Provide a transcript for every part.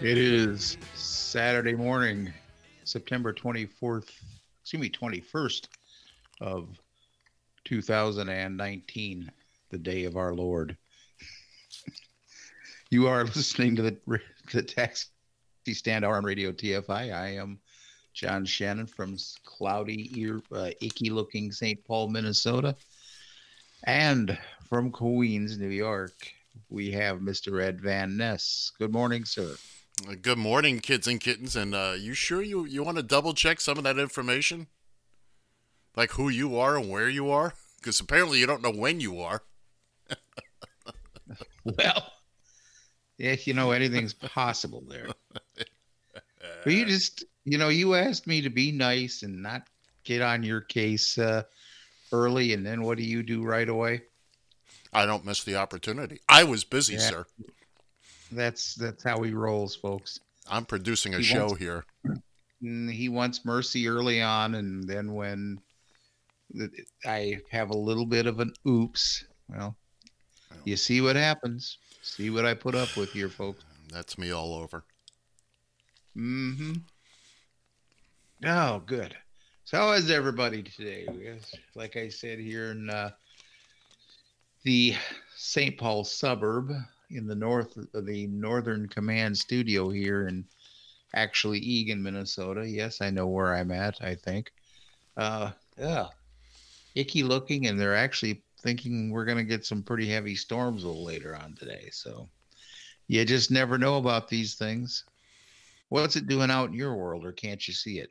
It is Saturday morning, September 24th, excuse me, 21st of 2019, the day of our Lord. you are listening to the, the Taxi Stand on Radio TFI. I am John Shannon from cloudy, ear, uh, icky looking St. Paul, Minnesota. And from Queens, New York, we have Mr. Ed Van Ness. Good morning, sir. Uh, Good morning, kids and kittens. And uh, you sure you, you want to double check some of that information? Like who you are and where you are? Because apparently you don't know when you are. Well, yeah, you know, anything's possible there. But you just, you know, you asked me to be nice and not get on your case uh, early, and then what do you do right away? I don't miss the opportunity. I was busy, Yeah. sir. That's that's how he rolls, folks. I'm producing a He show wants- here. Mm, He wants mercy early on, and then when I have a little bit of an oops, well, you see what happens. See what I put up with here, folks. That's me all over. Mm-hmm. Oh, good. So how is everybody today? Like I said here in uh, the St. Paul suburb in the north of the Northern Command studio here in actually Eagan, Minnesota. Yes, I know where I'm at, I think. Uh yeah. Icky looking and they're actually thinking we're gonna get some pretty heavy storms a little later on today. So you just never know about these things. What's it doing out in your world, or can't you see it?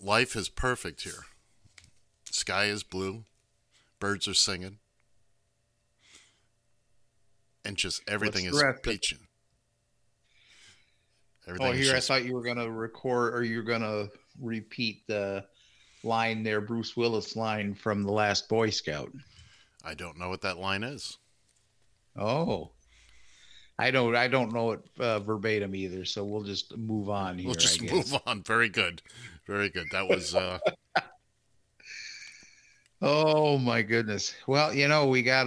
Life is perfect here. Sky is blue. Birds are singing. And just everything What's is the rest of- peachin'. Everything Oh, here just- I thought you were gonna record, or you're gonna repeat the line there, Bruce Willis line from the last Boy Scout. I don't know what that line is. Oh, I don't, I don't know it uh, verbatim either. So we'll just move on here. We'll just I guess. move on. Very good. Very good. That was uh Oh my goodness. Well, you know, we got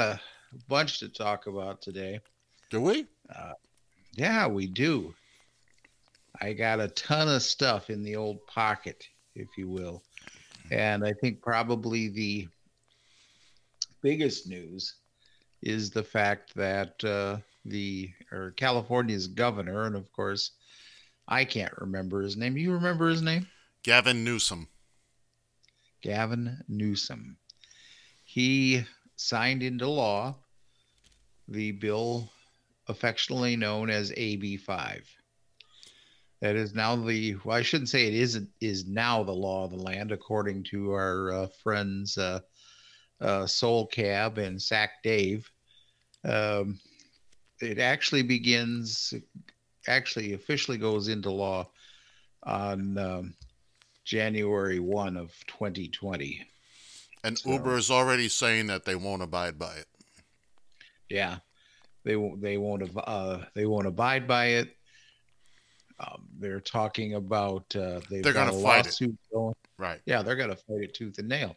a bunch to talk about today. do we? Yeah, we do. I got a ton of stuff in the old pocket, if you will. And I think probably the biggest news is the fact that uh, the or California's governor, and of course, I can't remember his name. You remember his name? Gavin Newsom. Gavin Newsom. He signed into law the bill affectionately known as AB5. That is now the, well, I shouldn't say it isn't, is now the law of the land, according to our uh, friends uh, uh, Soul Cab and Sack Dave. Um, it actually begins, actually officially goes into law on um, January 1 of 2020. And So- Uber is already saying that they won't abide by it. Yeah, they won't. They won't. Uh, they won't abide by it. Um, they're talking about. Uh, they've They're got gonna a fight it. lawsuit Going. Right. Yeah, they're going to fight it tooth and nail.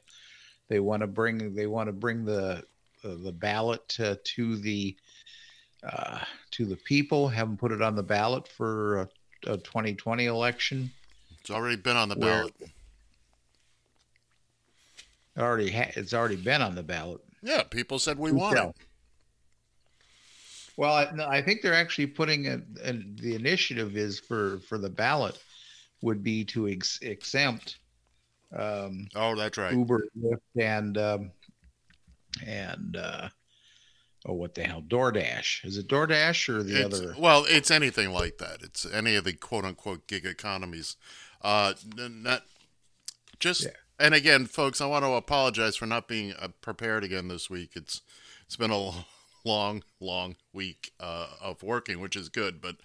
They want to bring. They want to bring the uh, the ballot to, to the uh, to the people. Have them put it on the ballot for a, a 2020 election. It's already been on the Where- ballot. Already ha- it's already been on the ballot. Yeah, people said we want it. Well, I, no, I think they're actually putting a, a, the initiative is for for the ballot would be to ex- exempt um, Oh, that's right. Uber, Lyft, and um, and uh, oh, what the hell, DoorDash? Is it DoorDash or the It's- other? Well, it's anything like that. It's any of the quote unquote gig economies. Uh, not just. Yeah. And again, folks, I want to apologize for not being uh, prepared again this week. It's it's been a long, long week uh, of working, which is good. But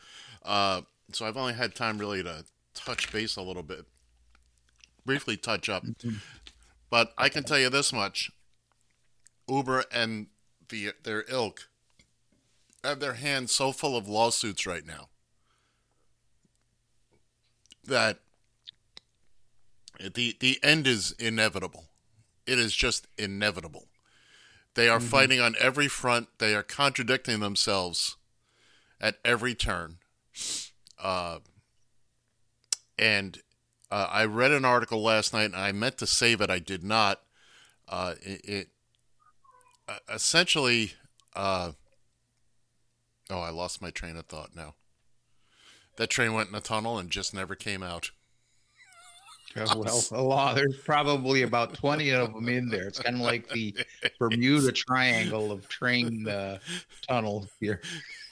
uh, so I've only had time really to touch base a little bit, briefly touch up. But I can tell you this much: Uber and the their ilk have their hands so full of lawsuits right now that the the end is inevitable. It is just inevitable. They are fighting on every front. They are contradicting themselves at every turn. Uh, and uh, I read an article last night, and I meant to save it. I did not. Uh, it, it uh, essentially. Uh, oh, I lost my train of thought now. That train went in a tunnel and just never came out. Oh, well, a lot. There's probably about 20 of them in there. It's kind of like the Bermuda Triangle of train uh, tunnel here.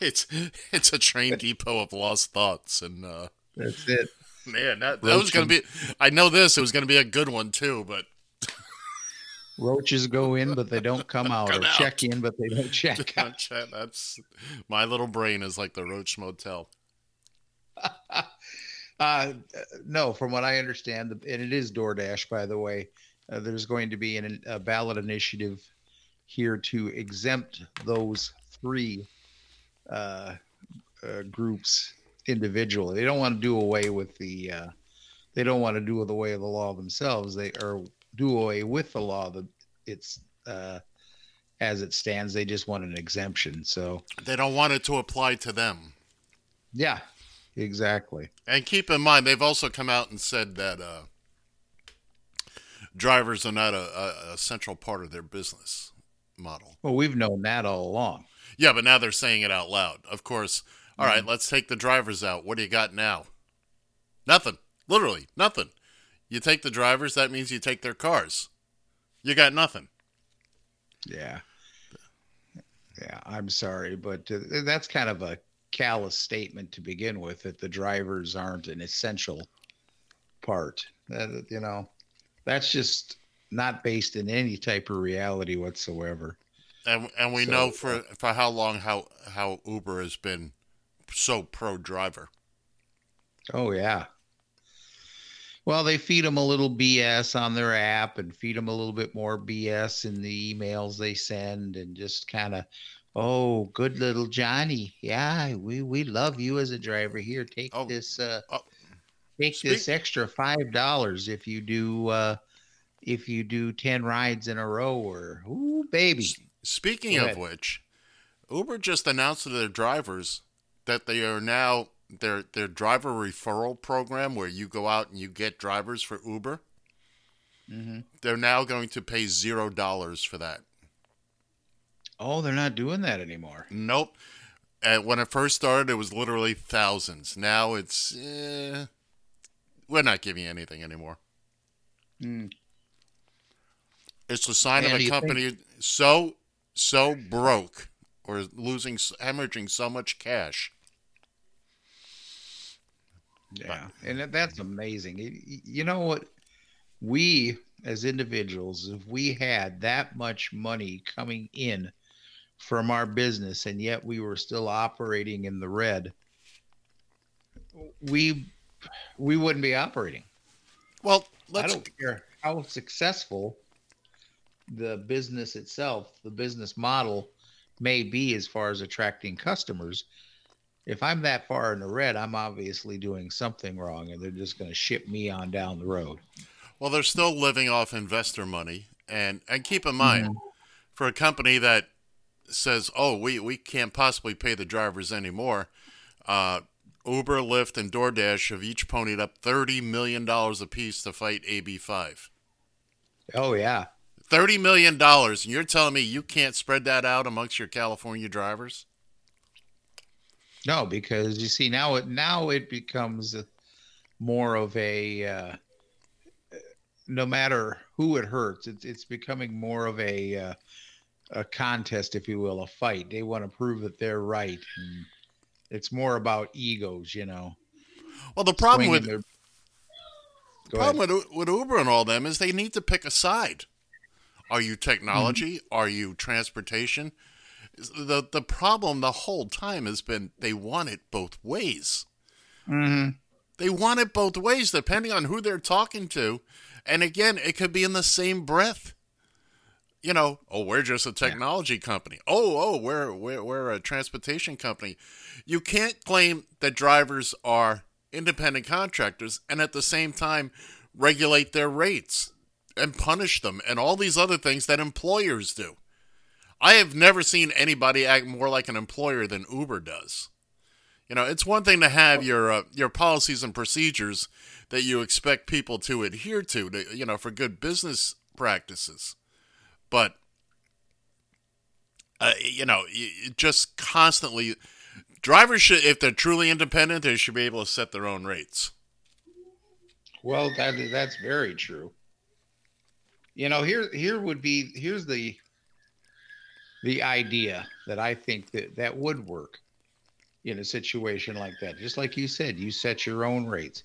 It's it's a train depot of lost thoughts, and uh, That's it. man, that, that was gonna be. I know this. It was gonna be a good one too, but Roaches go in, but they don't come out, Come or out. check in, but they don't check out. that's my little brain is like the Roach Motel. Uh, no, from what I understand, and it is DoorDash, by the way. Uh, there's going to be an, a ballot initiative here to exempt those three uh, uh, groups individually. They don't want to do away with the. Uh, they don't want to do the way of the law themselves. They or do away with the law. that it's uh, as it stands. They just want an exemption. So They don't want it to apply to them. yeah, exactly. And keep in mind, they've also come out and said that uh, drivers are not a, a, a central part of their business model. Well, we've known that all along. Yeah, but now they're saying it out loud. Of course. All right, let's take the drivers out. What do you got now? Nothing. Literally, nothing. You take the drivers, that means you take their cars. You got nothing. Yeah. Yeah, I'm sorry, but uh, that's kind of a callous statement to begin with that the drivers aren't an essential part. That you know, that's just not based in any type of reality whatsoever. And and we So, know for for how long how how Uber has been so pro driver. Oh yeah. Well, they feed them a little BS on their app and feed them a little bit more BS in the emails they send and just kind of, oh, good little Johnny. Yeah, we, we love you as a driver. Here, take Oh, this uh oh. take Speak- this extra five dollars if you do uh if you do ten rides in a row or ooh baby. Speaking of which, Uber just announced to their drivers that they are now their their driver referral program where you go out and you get drivers for Uber. hmm They're now going to pay zero dollars for that. Oh, they're not doing that anymore. Nope. And when it first started, it was literally thousands. Now it's eh, we're not giving you anything anymore. Mm. It's the sign And of a you think- company so so broke or losing hemorrhaging so much cash. Yeah, and that's amazing. Y- y- You know what? We as individuals, if we had that much money coming in from our business, and yet we were still operating in the red, we we wouldn't be operating. Well, I don't care how successful the business itself, the business model may be as far as attracting customers. If I'm that far in the red, I'm obviously doing something wrong and they're just going to ship me on down the road. Well, they're still living off investor money, and and keep in mind, mm-hmm. for a company that says, "Oh, we we can't possibly pay the drivers anymore," uh, Uber, Lyft, and DoorDash have each ponied up thirty million dollars apiece to fight AB5. Oh, yeah. Thirty million dollars, and you're telling me you can't spread that out amongst your California drivers? No, because you see now it now it becomes more of a uh, no matter who it hurts, it's it's becoming more of a uh, a contest, if you will, a fight. They want to prove that they're right. And it's more about egos, you know. Well, the problem with their- Go problem ahead. with, with Uber and all them is they need to pick a side. Are you technology? Mm-hmm. Are you transportation? The the problem the whole time has been they want it both ways. Mhm. They want it both ways, depending on who they're talking to. And again, it could be in the same breath. You know, oh, we're just a technology company. Oh, oh, we're, we're we're a transportation company. You can't claim that drivers are independent contractors and at the same time regulate their rates and punish them and all these other things that employers do. I have never seen anybody act more like an employer than Uber does. You know, it's one thing to have your uh, your policies and procedures that you expect people to adhere to, to you know, for good business practices, but uh, you know, just constantly drivers should, if they're truly independent, they should be able to set their own rates. Well, that that's very true. You know, here here would be here's the the idea that I think that that would work in a situation like that. Just like you said, you set your own rates.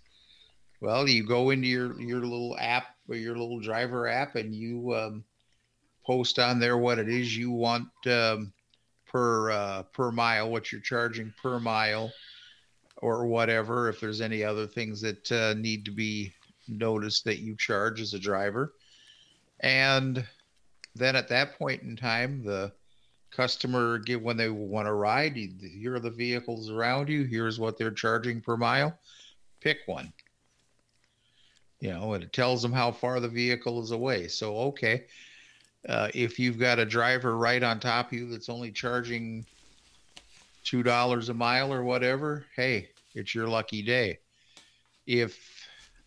Well, you go into your your little app or your little driver app, and you um, post on there what it is you want um, per uh, per mile, what you're charging per mile, or whatever. If there's any other things that uh, need to be noticed that you charge as a driver, and then at that point in time, the customer give when they want to ride. Here are the vehicles around you. Here's what they're charging per mile. Pick one. You know, and it tells them how far the vehicle is away. So, okay, uh, if you've got a driver right on top of you that's only charging two dollars a mile or whatever, hey, it's your lucky day. If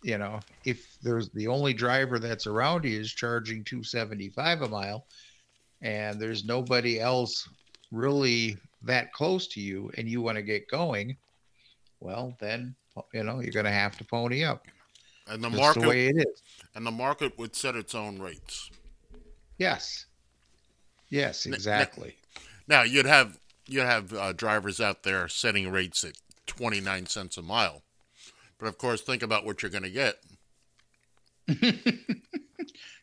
you know, if there's the only driver that's around you is charging two seventy five a mile, and there's nobody else really that close to you, and you want to get going, well, then you know you're going to have to pony up. And the That's market the way it is. and the market would set its own rates. Yes. Yes, exactly. Now you'd have you'd have uh, drivers out there setting rates at twenty nine cents a mile, but of course, think about what you're going to get.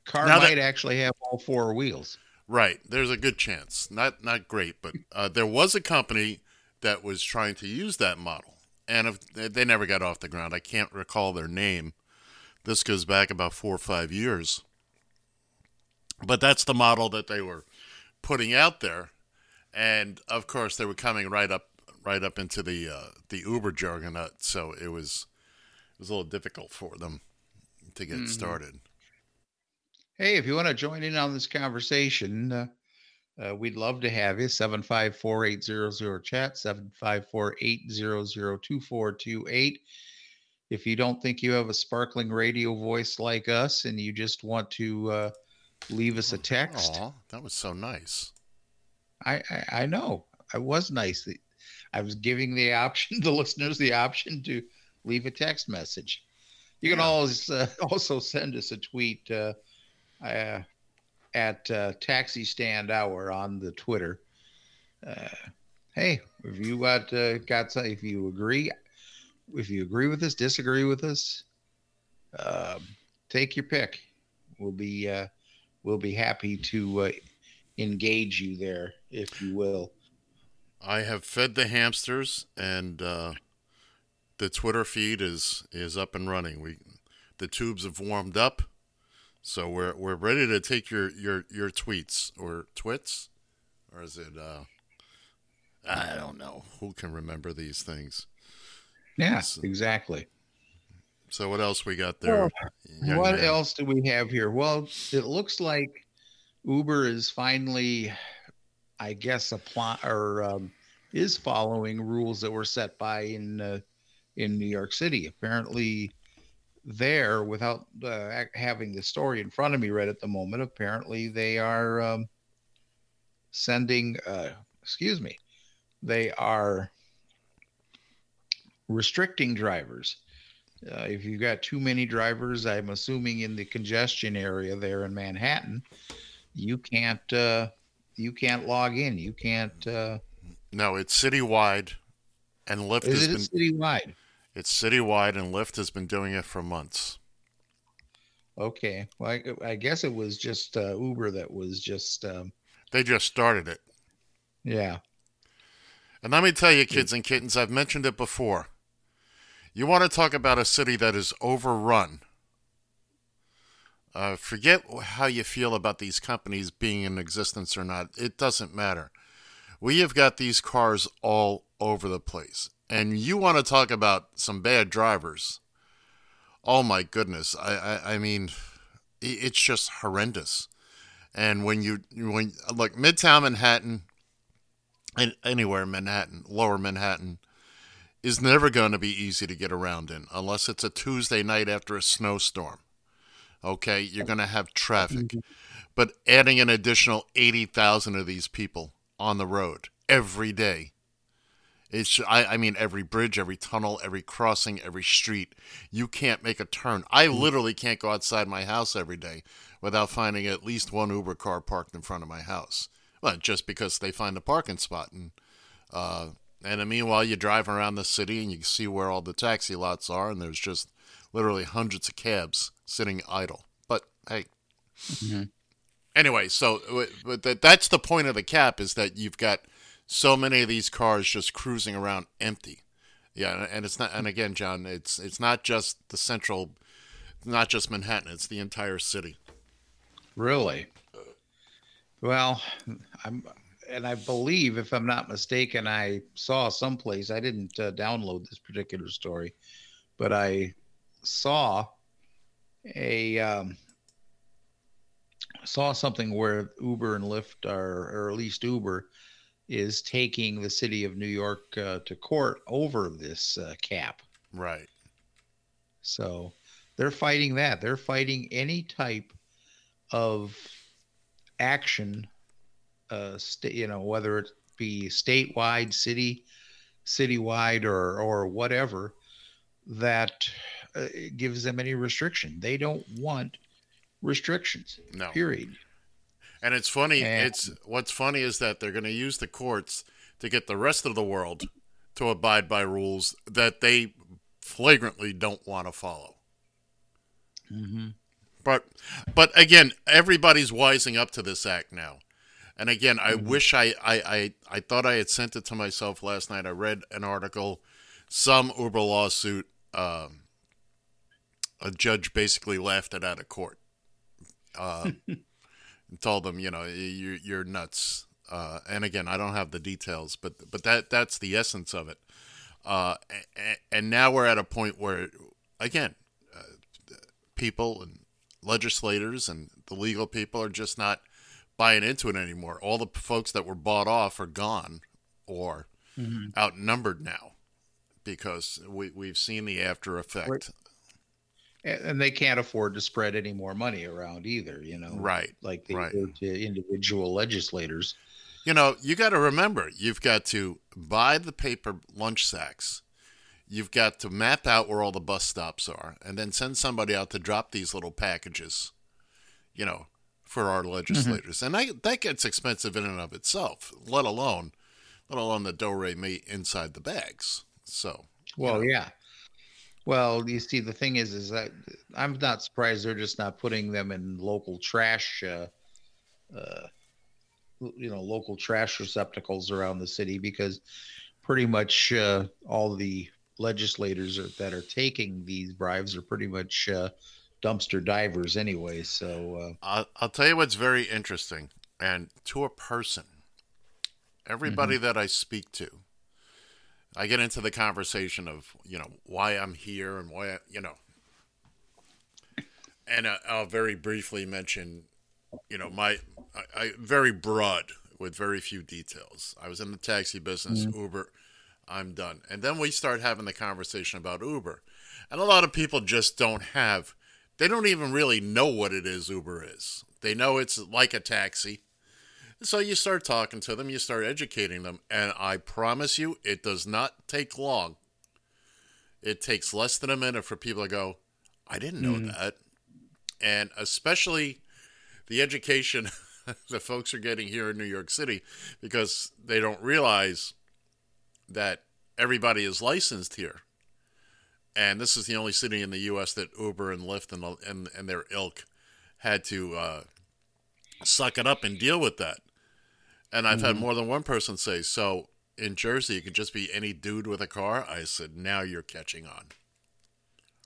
Car Now that- might actually have all four wheels. Right, there's a good chance. Not not great, but uh, there was a company that was trying to use that model, and if, they never got off the ground. I can't recall their name. This goes back about four or five years, but that's the model that they were putting out there, and of course they were coming right up right up into the uh, the Uber juggernaut. So it was it was a little difficult for them to get Mhm. started. Hey, if you want to join in on this conversation, uh, uh, we'd love to have you. 754 800 chat, 754 800 2428. If you don't think you have a sparkling radio voice like us and you just want to uh, leave us a text, Aw, that was so nice. I, I I know I was nice. I was giving the option, the listeners, the option to leave a text message. You can Yeah. always uh, also send us a tweet uh, uh, at uh, Taxi Stand Hour on the Twitter. Uh, hey, if you got uh, got some, if you agree, if you agree with us, disagree with us, um, take your pick. We'll be uh, we'll be happy to uh, engage you there, if you will. I have fed the hamsters, and uh, the Twitter feed is is up and running. We the tubes have warmed up, so we're we're ready to take your your your tweets or twits, or is it? Uh, I don't know. Who can remember these things? Yeah, So- exactly. So what else we got there? young what man? else do we have here? Well, it looks like Uber is finally, I guess, apply or um, is following rules that were set by in uh, in New York City. Apparently, there, without uh, having the story in front of me right at the moment, apparently they are um, sending. Uh, excuse me, they are restricting drivers. Uh, if you've got too many drivers, I'm assuming in the congestion area there in Manhattan, you can't uh, you can't log in. You can't. Uh, No, it's citywide, and Lyft has is been it citywide? it's citywide, and Lyft has been doing it for months. Okay. Well, I, I guess it was just uh, Uber that was just. Um, They just started it. yeah. And let me tell you, kids and kittens, I've mentioned it before. You want to talk about a city that is overrun. Uh, forget how you feel about these companies being in existence or not. It doesn't matter. We have got these cars all over the place. And you want to talk about some bad drivers. Oh my goodness. I, I, I mean, it's just horrendous. And when you, when, look, Midtown Manhattan, and anywhere in Manhattan, lower Manhattan, is never going to be easy to get around in unless it's a Tuesday night after a snowstorm. Okay, you're going to have traffic. But adding an additional 80,000 of these people on the road every day. It's I, I mean every bridge, every tunnel, every crossing, every street. You can't make a turn. I literally can't go outside my house every day without finding at least one Uber car parked in front of my house. Well, just because they find a parking spot and uh, and meanwhile you drive around the city and you see where all the taxi lots are and there's just literally hundreds of cabs sitting idle. But hey, mm-hmm. anyway, so that's the point of the cap is that you've got so many of these cars just cruising around empty. Yeah, and it's not. And again, John, it's it's not just the central, not just Manhattan. It's the entire city. Really? Well, I'm, and I believe, if I'm not mistaken, I saw someplace. I didn't uh, download this particular story, but I saw a um, saw something where Uber and Lyft are, or at least Uber, is taking the city of New York uh, to court over this uh, cap. Right. So they're fighting that. They're fighting any type of action, uh, sta- you know, whether it be statewide, city, citywide, or or whatever, that uh, gives them any restriction. They don't want restrictions. No. Period. And it's funny. And- It's what's funny is that they're going to use the courts to get the rest of the world to abide by rules that they flagrantly don't want to follow. Mm-hmm. But but again, everybody's wising up to this act now. And again, I wish I, I, I, I thought I had sent it to myself last night. I read an article, some Uber lawsuit. Um, a judge basically laughed it out of court. Uh, and told them, you know, you're, you're nuts. Uh, and again, I don't have the details, but but that that's the essence of it. Uh, and, and now we're at a point where, again, people and legislators and the legal people are just not buying into it anymore. All the folks that were bought off are gone or mm-hmm. outnumbered now because we, we've seen the after effect. And and they can't afford to spread any more money around either. You know, Right. Like they Right. to individual legislators. You know, you got to remember, you've got to buy the paper lunch sacks. You've got to map out where all the bus stops are and then send somebody out to drop these little packages, you know, for our legislators. And that, that gets expensive in and of itself, let alone let alone the do re mi inside the bags. So, Well, know. yeah. Well, you see, the thing is, is that I'm not surprised they're just not putting them in local trash, uh, uh, you know, local trash receptacles around the city because pretty much uh, all the legislators are, that are taking these bribes are pretty much uh, dumpster divers anyway. So, uh, I'll, I'll tell you what's very interesting. And to a person, everybody mm-hmm. that I speak to, I get into the conversation of, you know, why I'm here and why, I, you know, and I, I'll very briefly mention, you know, my, I, I very broad with very few details. I was in the taxi business, mm-hmm. Uber, I'm done. And then we start having the conversation about Uber. And a lot of people just don't have, they don't even really know what it is Uber is. They know it's like a taxi. So you start talking to them, you start educating them, and I promise you, it does not take long. It takes less than a minute for people to go, I didn't know mm-hmm. that. And especially the education the folks are getting here in New York City because they don't realize that everybody is licensed here. And this is the only city in the U.S. that Uber and Lyft and, and, and their ilk had to uh, suck it up and deal with that. And I've had more than one person say, so in Jersey, it could just be any dude with a car. I said, now you're catching on.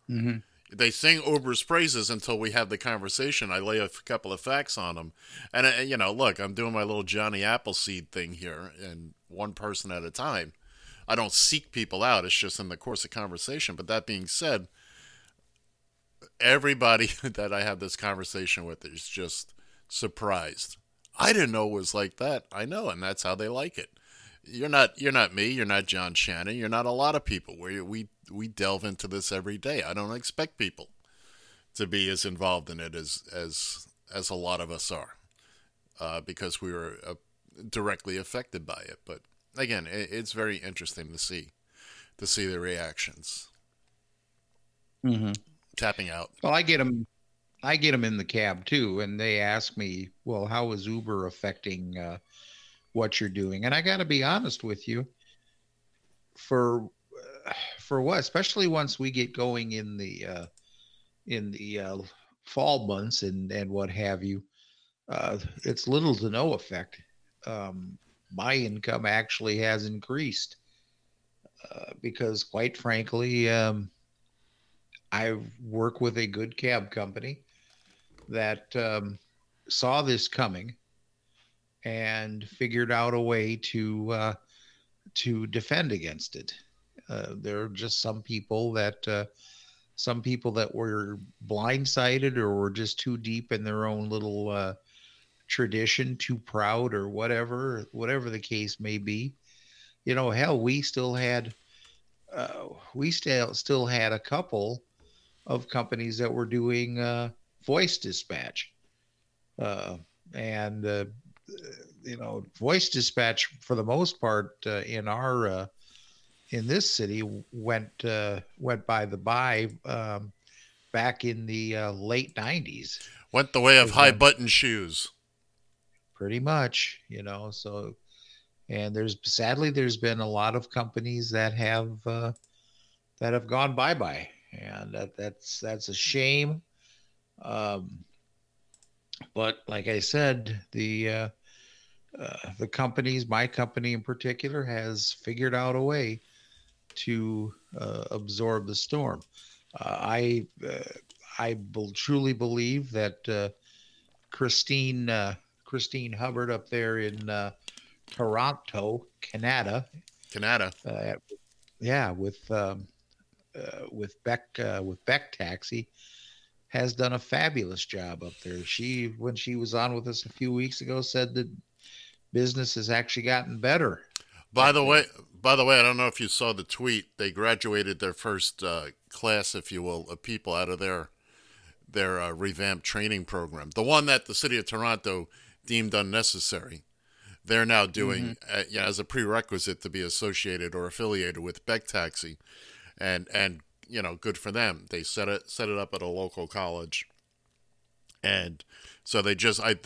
Mm-hmm. They sing Uber's praises until we have the conversation. I lay a couple of facts on them. And, uh, you know, look, I'm doing my little Johnny Appleseed thing here, and one person at a time. I don't seek people out. It's just in the course of conversation. But that being said, everybody that I have this conversation with is just surprised. I didn't know it was like that. I know, and that's how they like it. You're not you're not me, you're not John Shannon, you're not a lot of people. We we we delve into this every day. I don't expect people to be as involved in it as as as a lot of us are, uh, because we were uh, directly affected by it. But again, it, it's very interesting to see to see the reactions. Mm-hmm. Tapping out. Well, I get them. I get them in the cab too, and they ask me, "Well, how is Uber affecting uh, what you're doing?" And I got to be honest with you. For uh, for what, especially once we get going in the uh, in the uh, fall months and and what have you, uh, it's little to no effect. Um, my income actually has increased uh, because, quite frankly. Um, I work with a good cab company that um, saw this coming and figured out a way to uh, to defend against it. Uh, there are just some people that uh, some people that were blindsided or were just too deep in their own little uh, tradition, too proud or whatever, whatever the case may be. You know, hell, we still had uh, we still still had a couple of companies that were doing uh, voice dispatch. Uh, and, uh, you know, voice dispatch for the most part uh, in our, uh, in this city went, uh, went by the by um, back in the late 90s. Went the way of high button shoes. Pretty much, you know, so, and there's sadly, there's been a lot of companies that have, uh, that have gone bye bye and that that's that's a shame. Um, but like I said, the uh, uh, the companies, my company in particular, has figured out a way to uh, absorb the storm. Uh, I uh, I bel- truly believe that uh, Kristine uh, Kristine Hubbard up there in uh, Toronto, Canada, Canada. uh, yeah, with um, uh, with Beck uh, with Beck Taxi, has done a fabulous job up there. She, when she was on with us a few weeks ago, said that business has actually gotten better. By the way, by the way, I don't know if you saw the tweet. They graduated their first uh, class, if you will, of people out of their their uh, revamped training program. The one that the city of Toronto deemed unnecessary. They're now doing uh, yeah, as a prerequisite to be associated or affiliated with Beck Taxi, and and you know, good for them. They set it set it up at a local college, and so they just I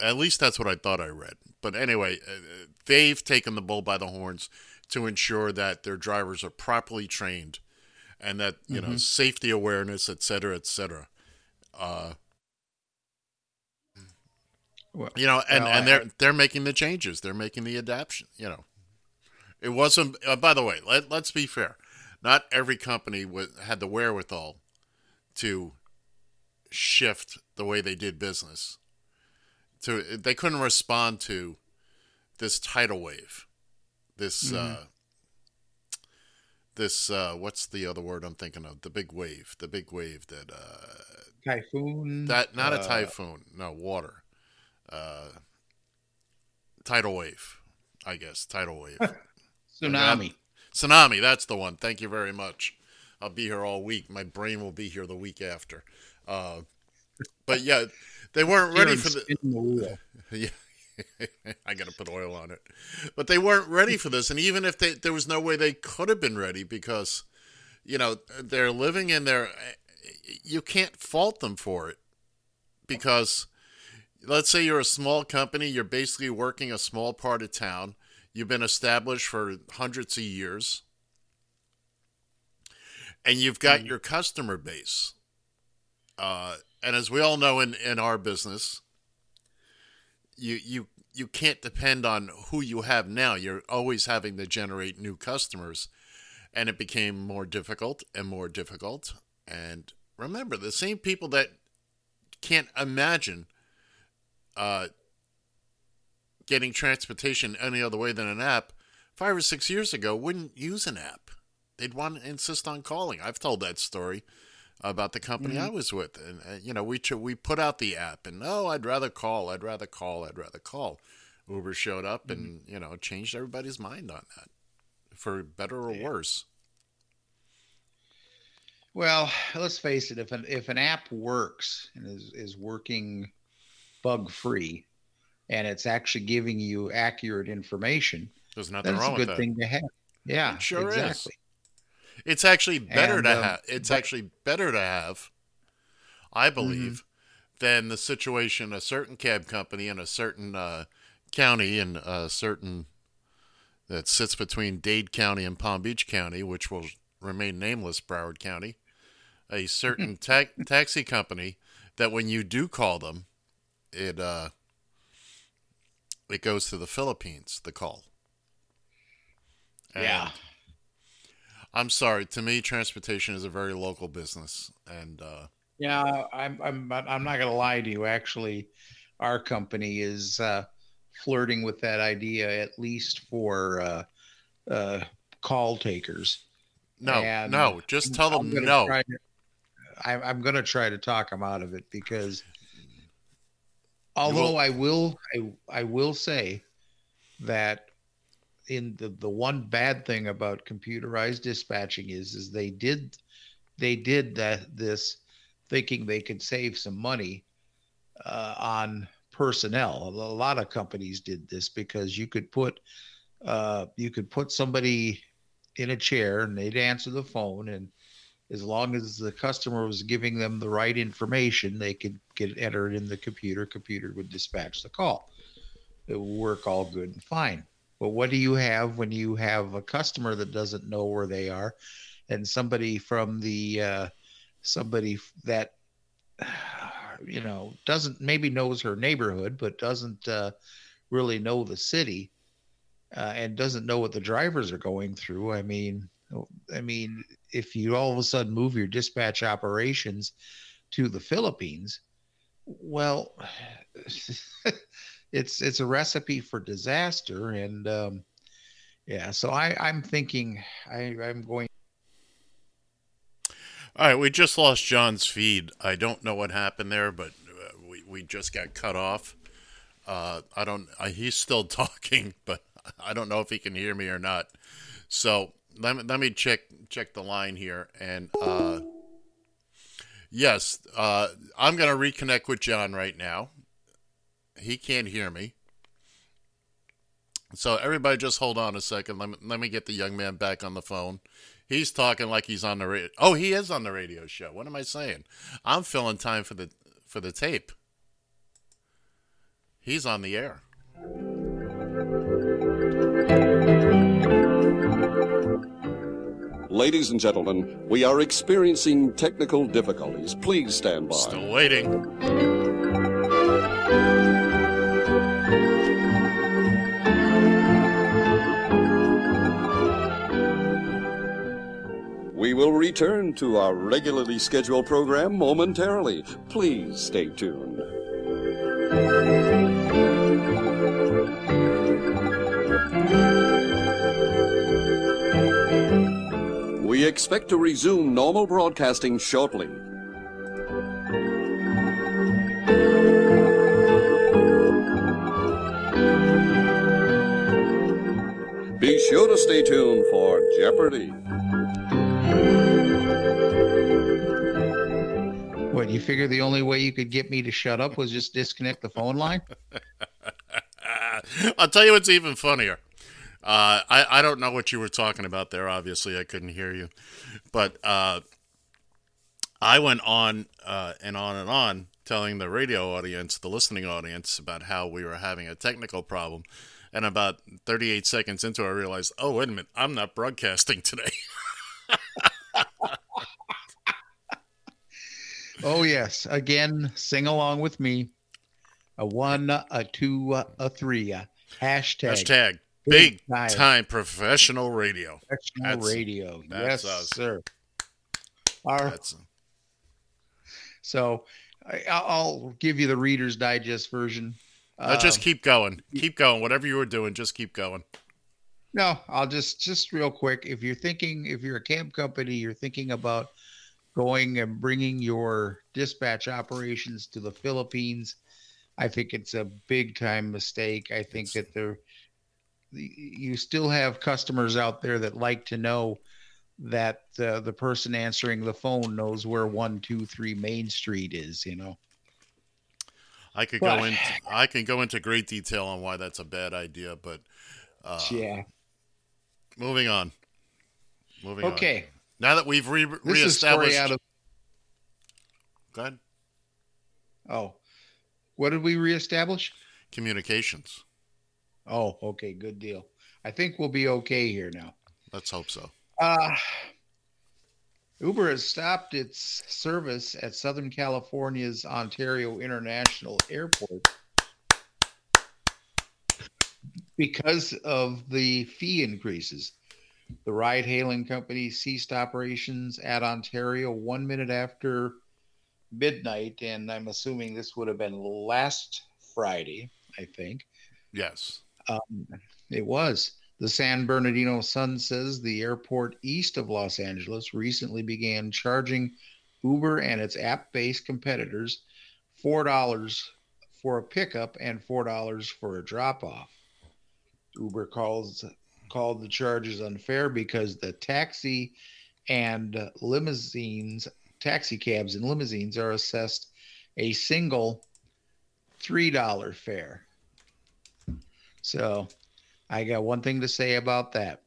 at least that's what I thought I read. But anyway, uh, they've taken the bull by the horns to ensure that their drivers are properly trained and that you know safety awareness, et cetera, et cetera. Uh, Well, you know, and, well, and I- they're they're making the changes. They're making the adaptation. You know, it wasn't. Uh, by the way, let let's be fair. Not every company was, had the wherewithal to shift the way they did business. To they couldn't respond to this tidal wave, this uh, this uh, what's the other word I'm thinking of? The big wave, the big wave that uh, typhoon. that not a uh, typhoon, no water, uh, tidal wave, I guess tidal wave, tsunami. tsunami. That's the one. Thank you very much. I'll be here all week. My brain will be here the week after. Uh, but yeah, they weren't ready for the. the. Yeah. I got to put oil on it. But they weren't ready for this. And even if they, there was no way they could have been ready because, you know, they're living in their, you can't fault them for it because let's say you're a small company, you're basically working a small part of town. You've been established for hundreds of years. And you've got your customer base. Uh, and as we all know in, in our business, you you you can't depend on who you have now. You're always having to generate new customers. And it became more difficult and more difficult. And remember, the same people that can't imagine uh, getting transportation any other way than an app five or six years ago wouldn't use an app. They'd want to insist on calling. I've told that story about the company I was with, and uh, you know we ch- we put out the app, and oh, I'd rather call, I'd rather call, I'd rather call. Uber showed up and you know changed everybody's mind on that, for better or worse. Well, let's face it. If an if an app works and is is working bug free, and it's actually giving you accurate information, There's nothing that's wrong a with good that. thing to have. Yeah, It sure is. exactly. It's actually better And, to um, have. It's but- actually better to have, I Mm-hmm. believe, than the situation a certain cab company in a certain uh, county in a certain that sits between Dade County and Palm Beach County, which will remain nameless, Broward County. A certain ta- taxi company that when you do call them, it uh, it goes to the Philippines. The call. Yeah. I'm sorry. To me, transportation is a very local business, and uh, Yeah, I'm I'm I'm not gonna lie to you. Actually, our company is uh, flirting with that idea at least for uh, uh, call takers. no, And no, just tell I'm them gonna no. to- I, I'm going to try to talk them out of it because, although I will, I I will say that in the the one bad thing about computerized dispatching is is they did they did that this thinking they could save some money uh, on personnel. A lot of companies did this because you could put uh, you could put somebody in a chair and they'd answer the phone and as long as the customer was giving them the right information, they could get entered in the computer. Computer would dispatch the call. It would work all good and fine. But what do you have when you have a customer that doesn't know where they are, and somebody from the uh, somebody that you know doesn't maybe knows her neighborhood but doesn't uh, really know the city uh, and doesn't know what the drivers are going through. I mean, I mean, if you all of a sudden move your dispatch operations to the Philippines, well, it's it's a recipe for disaster. And um, yeah, so I I'm thinking I I'm going. All right, we just lost John's feed. I don't know what happened there, but uh, we we just got cut off. Uh, I don't. Uh, he's still talking, but I don't know if he can hear me or not. So let me let me check check the line here, and uh, yes, uh, I'm gonna reconnect with John right now. He can't hear me. So everybody, just hold on a second. Let me let me get the young man back on the phone. He's talking like he's on the radio. Oh, he is on the radio show. What am I saying? I'm filling time for the for the tape. He's on the air. Ladies and gentlemen, we are experiencing technical difficulties. Please stand by. Still waiting. We will return to our regularly scheduled program momentarily. Please stay tuned. We expect to resume normal broadcasting shortly. Be sure to stay tuned for Jeopardy! What you figure the only way you could get me to shut up was just disconnect the phone line? I'll tell you what's even funnier. Uh, I I don't know what you were talking about there. Obviously, I couldn't hear you, but uh, I went on uh, and on and on telling the radio audience, the listening audience, about how we were having a technical problem. And about 38 seconds into it, I realized, oh, wait a minute, I'm not broadcasting today. Oh yes, again, sing along with me. A one, a two, a three. Hashtag, Hashtag Big big time. time professional radio. professional That's- radio. that's yes, us. sir. Our, That's so I, I'll give you the Reader's Digest version. just Um, keep going. Keep going. Whatever you were doing, just keep going. No, I'll just just real quick. If you're thinking, if you're a cab company, you're thinking about going and bringing your dispatch operations to the Philippines. I think it's a big time mistake. I think It's- that there, you still have customers out there that like to know that uh, the person answering the phone knows where one, two, three Main Street is. You know. I could Well- go into I can go into great detail on why that's a bad idea, but uh, yeah. moving on. Moving on. Okay. Now that we've re- This is reestablished, out of. go ahead. Oh, what did we reestablish? Communications. Oh, okay, good deal. I think we'll be okay here now. Let's hope so. Uh, Uber has stopped its service at Southern California's Ontario International Airport because of the fee increases. The ride hailing company ceased operations at Ontario one minute after midnight, and I'm assuming this would have been last Friday, I think. Yes. Um, it was. The San Bernardino Sun says the airport east of Los Angeles recently began charging Uber and its app based competitors $4 for a pickup and $4 for a drop off. Uber calls called the charges unfair because the taxi and limousines, taxi cabs and limousines are assessed a single $3 fare. So I got one thing to say about that.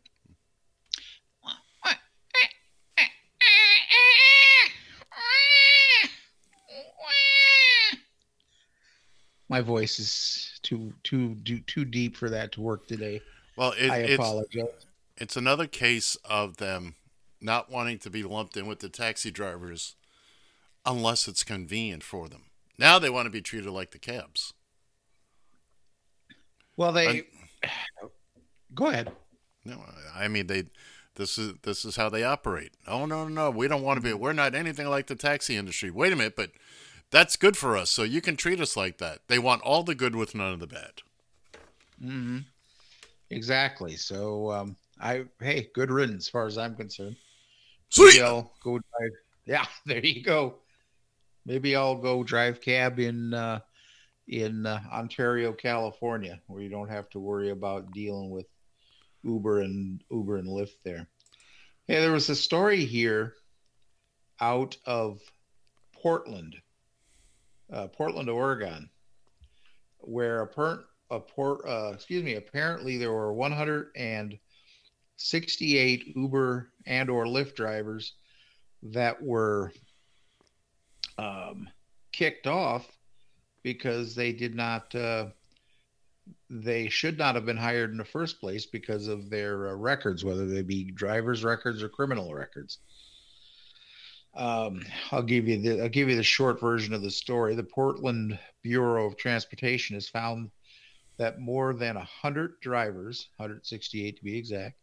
My voice is too too too, too deep for that to work today. Well, it, I it's apologize. it's another case of them not wanting to be lumped in with the taxi drivers unless it's convenient for them. Now they want to be treated like the cabs. Well, they go ahead. No, I mean they. This is this is how they operate. Oh no no no, we don't want to be. We're not anything like the taxi industry. Wait a minute, but that's good for us. So you can treat us like that. They want all the good with none of the bad. hmm Exactly. So, um, I hey, good riddance, as far as I'm concerned. Sweet. I'll go drive. Yeah, there you go. Maybe I'll go drive cab in uh, in uh, Ontario, California, where you don't have to worry about dealing with Uber and Uber and Lyft there. Hey, there was a story here out of Portland, uh, Portland, Oregon, where a per a port uh, excuse me apparently there were 168 Uber and or Lyft drivers that were um, kicked off because they did not uh, they should not have been hired in the first place because of their uh, records whether they be drivers records or criminal records um, I'll give you the I'll give you the short version of the story. The Portland Bureau of Transportation has found that more than 100 drivers, 168 to be exact,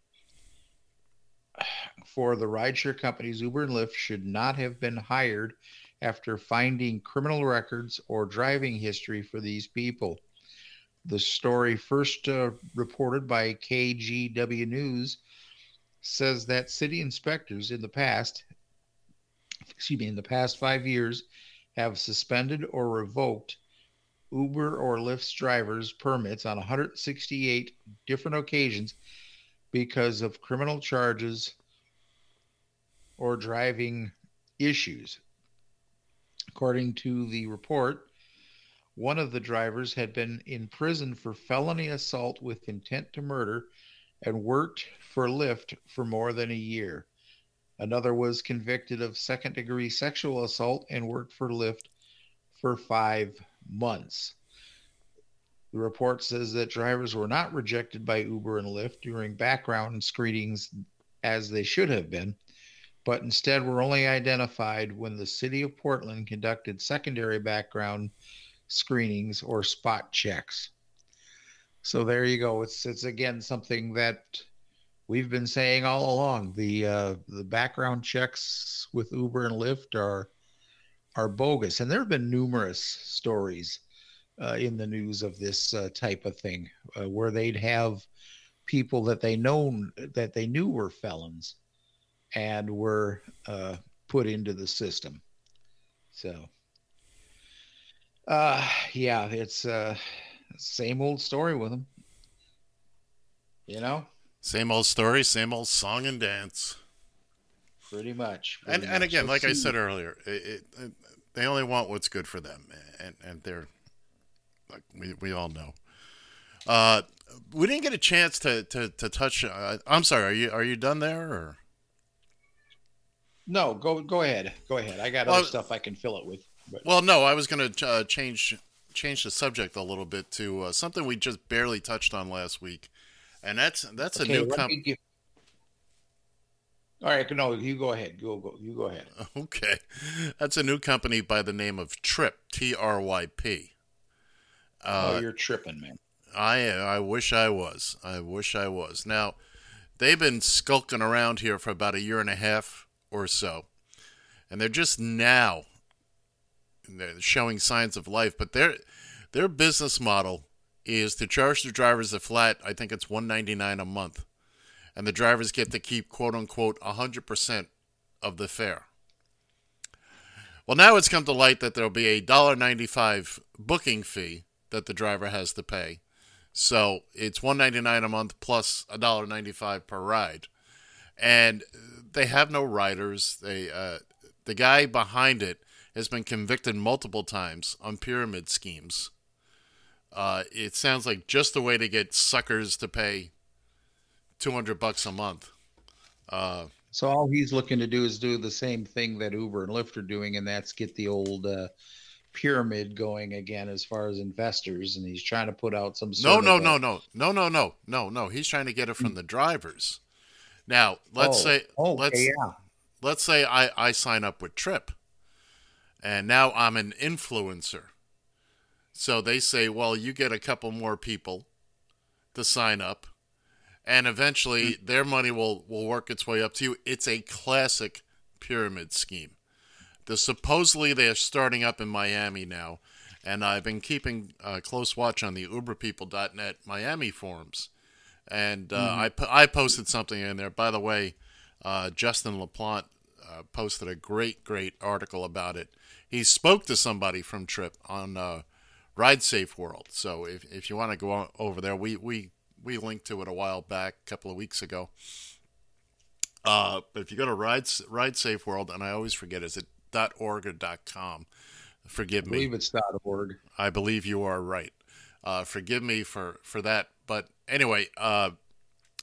for the rideshare companies Uber and Lyft should not have been hired after finding criminal records or driving history for these people. The story, first uh, reported by KGW News, says that city inspectors in the past, excuse me, in the past five years, have suspended or revoked Uber or Lyft's drivers' permits on 168 different occasions because of criminal charges or driving issues. According to the report, one of the drivers had been in prison for felony assault with intent to murder and worked for Lyft for more than a year. Another was convicted of second degree sexual assault and worked for Lyft for five months. The report says that drivers were not rejected by Uber and Lyft during background screenings as they should have been, but instead were only identified when the city of Portland conducted secondary background screenings or spot checks. So there you go. It's it's again something that we've been saying all along. The uh, the background checks with Uber and Lyft are are bogus, and there have been numerous stories uh, in the news of this uh, type of thing, uh, where they'd have people that they known that they knew were felons, and were uh, put into the system. So, uh, yeah, it's uh, same old story with them. You know, Same old story, same old song and dance. pretty much. And pretty and much. again, Let's like I said earlier, it, it, it, they only want what's good for them, and and they're like we we all know. Uh, we didn't get a chance to to to touch. Uh, I'm sorry. Are you are you done there or? No, go go ahead. Go ahead. I got Well- other stuff I can fill it with. But Well, no, I was going to uh, change change the subject a little bit to uh, something we just barely touched on last week, and that's that's a new let com- give- All right, no, you go ahead. Go go. You go ahead. Okay, that's a new company by the name of Tryp T R Y P. oh, Uh, you're tripping, man. I I wish I was. I wish I was. Now, they've been skulking around here for about a year and a half or so, and they're just now they're showing signs of life. But their their business model is to charge the drivers a flat. I think it's one ninety nine a month, and the drivers get to keep quote unquote hundred percent of the fare. Well, now it's come to light that there'll be a dollar ninety five booking fee that the driver has to pay. So it's one ninety nine a month plus a dollar ninety five per ride, and they have no riders. They uh, the guy behind it has been convicted multiple times on pyramid schemes. Uh, it sounds like just a way to get suckers to pay two hundred bucks a month. Uh, So all he's looking to do is do the same thing that Uber and Lyft are doing, and that's get the old uh, pyramid going again as far as investors. And he's trying to put out some No, no, no, no, no, no, no, no, no. He's trying to get it from the drivers. Now, let's Oh, say, oh, let's yeah. let's say I, I sign up with Tryp, and now I'm an influencer. So they say, well, you get a couple more people to sign up, and eventually their money will, will work its way up to you. It's a classic pyramid scheme. The supposedly they're starting up in Miami now, and I've been keeping uh, close watch on the UberPeople.net Miami forums, and uh, I po- I posted something in there. By the way, uh, Justin Laplante uh, posted a great great article about it. He spoke to somebody from Tryp on uh, Ride Safe World. So if if you want to go over there, we we we linked to it a while back, a couple of weeks ago. Uh, but if you go to Ride Ride Safe World, and I always forget, is it .org or .com? Forgive I me. believe it's .org. I believe you are right. Uh, forgive me for, for that. But anyway, uh,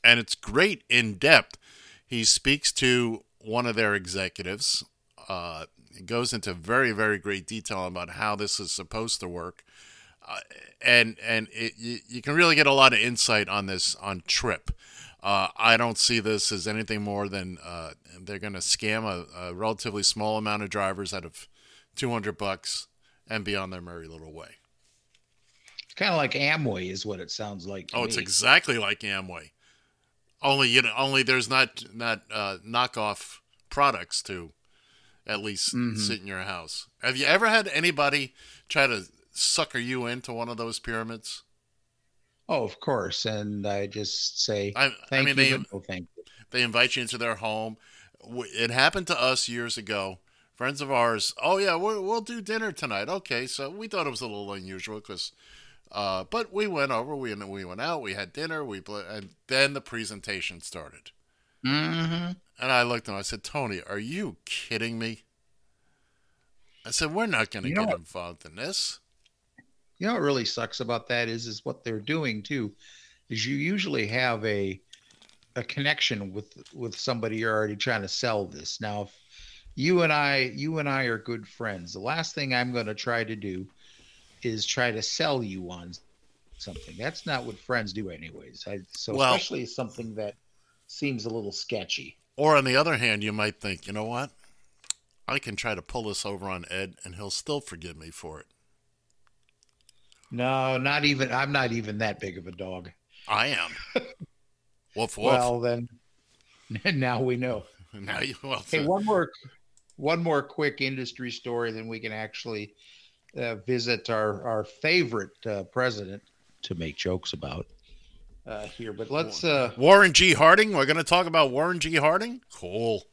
and it's great in depth. He speaks to one of their executives. Uh, goes into very, very great detail about how this is supposed to work. Uh, and and it, you, you can really get a lot of insight on this on Tryp. Uh, I don't see this as anything more than uh, they're going to scam a, a relatively small amount of drivers out of 200 bucks and be on their merry little way. It's kind of like Amway, is what it sounds like. To Oh, it's me. exactly like Amway. Only you know, only there's not not uh, knockoff products to at least Mhm. sit in your house. Have you ever had anybody try to sucker you into one of those pyramids? Oh, of course. And I just say I, I thank mean, you, they no thank you. they invite you into their home. It happened to us years ago. Friends of ours. Oh yeah, we'll, we'll do dinner tonight. Okay, so we thought it was a little unusual because, uh, but we went over. We we went out. We had dinner. We and then the presentation started. Mm-hmm. And I looked at him. I said, Tony, are you kidding me? I said, we're not going to know get involved in this. You know what really sucks about that is is what they're doing too, is you usually have a a connection with with somebody you're already trying to sell this. Now, if you and I, you and I are good friends. The last thing I'm going to try to do is try to sell you on something. That's not what friends do, anyways. I, so Well- especially something that seems a little sketchy. Or on the other hand, you might think, you know what? I can try to pull this over on Ed, and he'll still forgive me for it. No, not even. I'm not even that big of a dog. I am. woof woof. Well, then, now we know. now you well. Hey, one more, one more quick industry story, then we can actually uh, visit our our favorite uh, president to make jokes about uh, here. But let's. Uh, Warren G. Harding. We're going to talk about Warren G. Harding. Cool.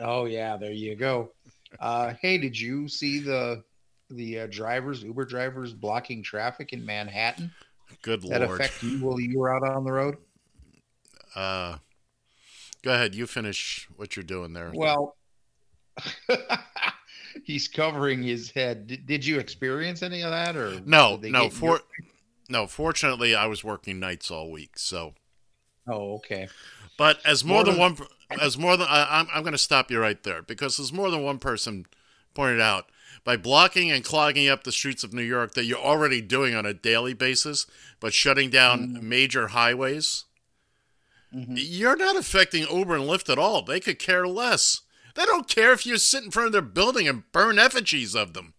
oh yeah, there you go. Uh, hey, did you see the the uh, drivers, Uber drivers, blocking traffic in Manhattan? Good That lord. affect you while you were out on the road? Uh, go ahead. You finish what you're doing there. Well, he's covering his head. Did, did you experience any of that, or no, no. For your- no. Fortunately, I was working nights all week, so. Oh, okay. But as more, More than than- one, as more than I, I'm, I'm going to stop you right there because as more than one person pointed out, by blocking and clogging up the streets of New York that you're already doing on a daily basis, but shutting down mm-hmm. major highways, mm-hmm. you're not affecting Uber and Lyft at all. They could care less. They don't care if you sit in front of their building and burn effigies of them.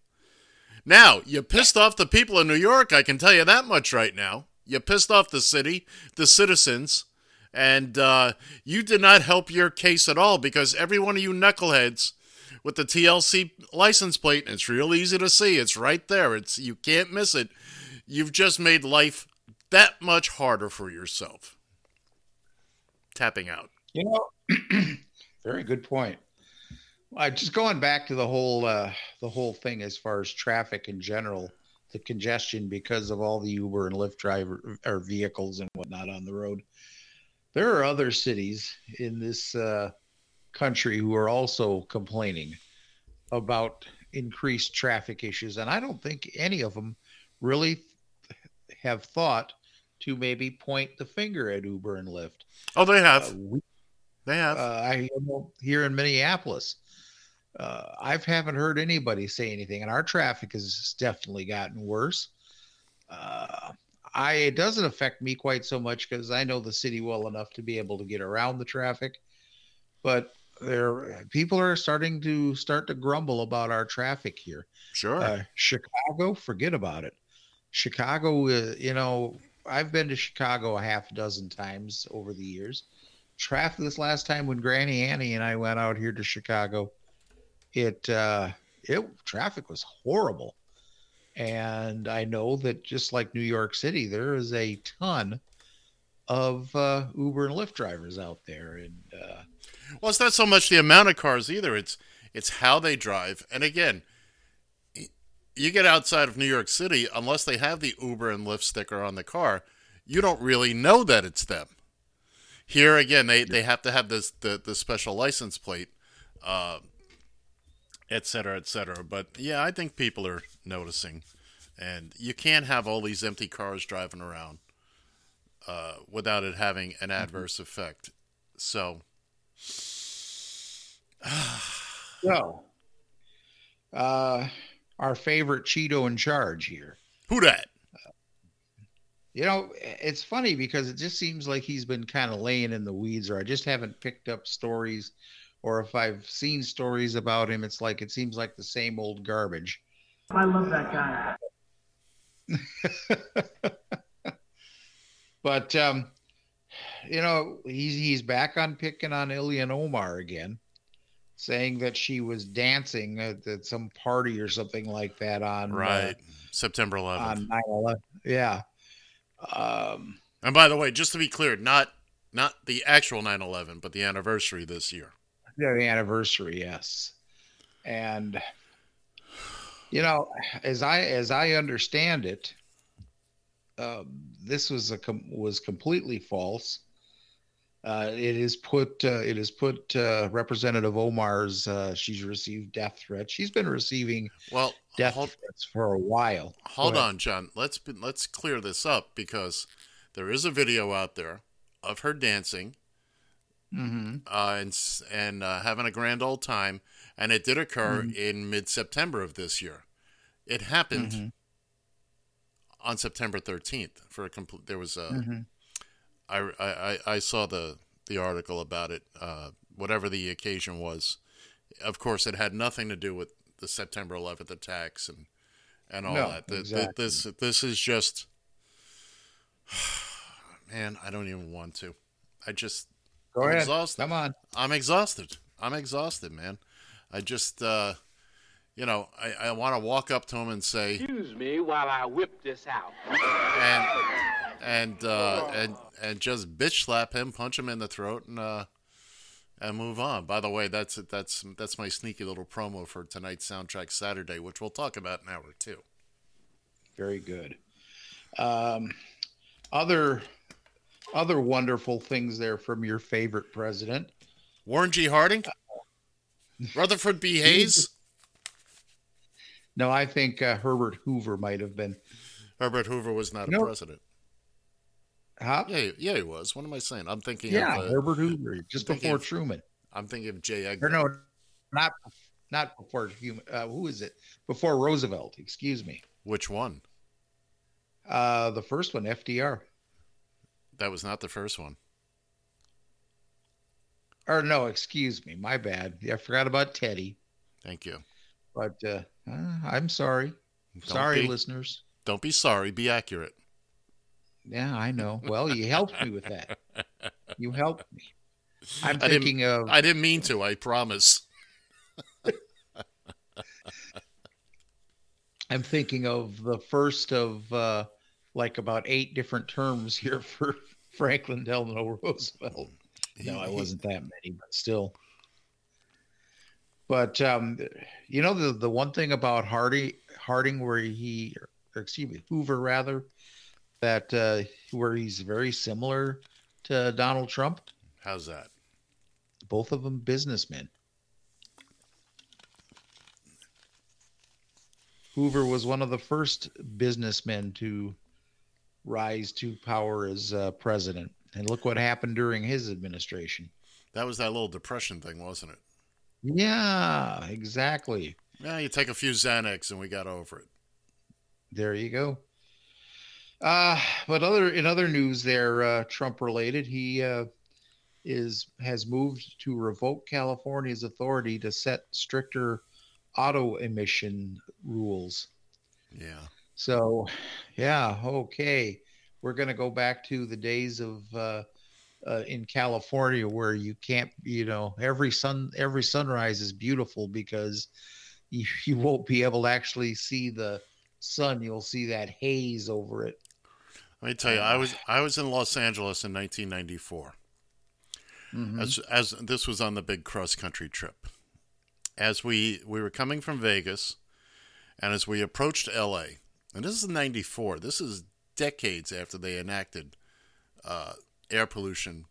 Now, you pissed off the people of New York, I can tell you that much right now. You pissed off the city, the citizens, and uh, you did not help your case at all because every one of you knuckleheads with the TLC license plate, and it's real easy to see. It's right there. It's you can't miss it. You've just made life that much harder for yourself. Tapping out. You know, very good point. Uh, just going back to the whole uh, the whole thing as far as traffic in general, the congestion because of all the Uber and Lyft driver or vehicles and whatnot on the road. There are other cities in this uh, country who are also complaining about increased traffic issues, and I don't think any of them really have thought to maybe point the finger at Uber and Lyft. Oh, they have. Uh, we they have. uh, I here in Minneapolis. Uh, I've haven't heard anybody say anything, and our traffic has definitely gotten worse. Uh, I it doesn't affect me quite so much because I know the city well enough to be able to get around the traffic. But there, people are starting to start to grumble about our traffic here. sure. Uh, Chicago, forget about it. Chicago, uh, you know, I've been to Chicago a half dozen times over the years. Traffic this last time when Granny Annie and I went out here to Chicago, it uh, it traffic was horrible, and I know that just like New York City, there is a ton of uh, Uber and Lyft drivers out there, and uh, Well, it's not so much the amount of cars either. It's it's how they drive. And again, you get outside of New York City, unless they have the Uber and Lyft sticker on the car, you don't really know that it's them. Here again, they, they have to have this the, the special license plate, uh, et cetera, et cetera. But yeah, I think people are noticing, and you can't have all these empty cars driving around uh, without it having an adverse effect. So. so uh, our favorite Cheeto in charge here. Who that? You know, it's funny because it just seems like he's been kind of laying in the weeds, or I just haven't picked up stories, or if I've seen stories about him, it's like it seems like the same old garbage. I love that guy. But um, you know, he's he's back on picking on Ilhan Omar again, saying that she was dancing at, at some party or something like that on uh, Right. September 11th. on 9/11. Yeah. Um, and by the way, just to be clear, not not the actual 9/11, but the anniversary this year. The anniversary, yes. And you know, as I as I understand it, um, this was a com- was completely false. Uh, it is put uh, it is put uh, Representative Omar's. Uh, she's received death threats. She's been receiving Well, death hold, threats for a while. hold on, John. Let's be, let's clear this up because there is a video out there of her dancing Mm-hmm. uh, and and uh, having a grand old time. And it did occur in mid September of this year. It happened Mhm. on September 13th for a complete. There was a. Mhm. I, I, I- saw the, the article about it, uh, whatever the occasion was. Of course, it had nothing to do with the September 11th attacks and, and all No, that. The- the- this, this is just, man, I don't even want to. I just, Go I'm ahead. exhausted. Come on. I'm exhausted. I'm exhausted, man. I just, uh, you know, I, I want to walk up to him and say, Excuse me while I whip this out. and and uh, and and just bitch slap him, punch him in the throat, and uh, and move on. By the way, that's that's that's my sneaky little promo for tonight's soundtrack Saturday, which we'll talk about in an hour two. Very good. Um, other other wonderful things there from your favorite president. Warren G. Harding, Rutherford B. Hayes, No, I think uh, Herbert Hoover might have been. Herbert Hoover was not a president. Huh? Yeah, he- yeah, he was. What am I saying? I'm thinking Yeah, of uh, Herbert Hoover, just before of- Truman. I'm thinking of J. Or Edgar. no, not not before human. Uh, who is it? Before Roosevelt. Excuse me. Which one? Uh, the first one, FDR. That was not the first one. Or no, excuse me. My bad. Yeah, I forgot about Teddy. Thank you. But uh, uh, I'm sorry. Don't sorry, be- listeners. Don't be sorry. Be accurate. Yeah, I know. Well, you helped me with that. You helped me. I'm I thinking of I didn't mean to. I promise. I'm thinking of the first of uh, like about eight different terms here for Franklin Delano Roosevelt. No, I wasn't that many, but still. But um, you know the the one thing about Hardy Harding, where he, or excuse me, Hoover rather, that uh, where he's very similar to Donald Trump. How's that? Both of them businessmen. Hoover was one of the first businessmen to rise to power as uh, president, and look what happened during his administration. That was that little depression thing, wasn't it? Yeah, exactly. Yeah, you take a few Xanax and we got over it. There you go. Uh, but other in other news, there uh, Trump related, he uh, is has moved to revoke California's authority to set stricter auto emission rules. Yeah. So, yeah, okay, we're gonna go back to the days of uh, uh, in California where you can't, you know, every sun every sunrise is beautiful because you, you won't be able to actually see the sun. You'll see that haze over it. Let me tell you, I was I was in Los Angeles in 1994. Mhm. As as this was on the big cross country trip. As we we were coming from Vegas, and as we approached L.A. and this is '94. This is decades after they enacted uh, air pollution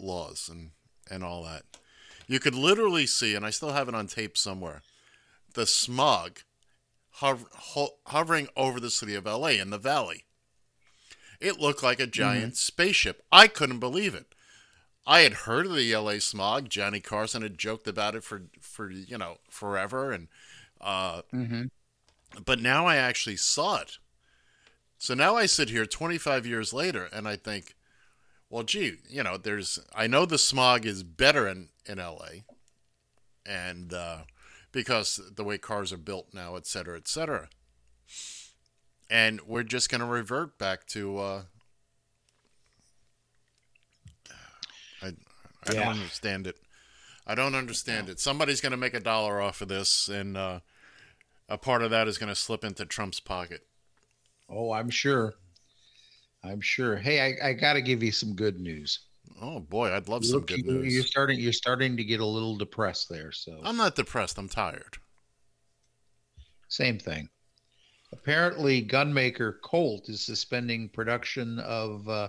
laws and and all that. You could literally see, and I still have it on tape somewhere, the smog hov- ho- hovering over the city of LA in the valley. It looked like a giant spaceship. I couldn't believe it. I had heard of the LA smog. Johnny Carson had joked about it for for you know forever, and uh, Mhm. But now I actually saw it. So now I sit here 25 years later, and I think, well, gee, you know, there's I know the smog is better in in LA, and uh, because the way cars are built now, et cetera, et cetera. And we're just going to revert back to. Uh, I, I Yeah. don't understand it. I don't understand it. Somebody's going to make a dollar off of this, and uh, a part of that is going to slip into Trump's pocket. Oh, I'm sure. I'm sure. Hey, I, I got to give you some good news. Oh boy, I'd love You some good you- You're starting. You're starting to get a little depressed there. So I'm not depressed. I'm tired. Same thing. Apparently, gunmaker Colt is suspending production of uh,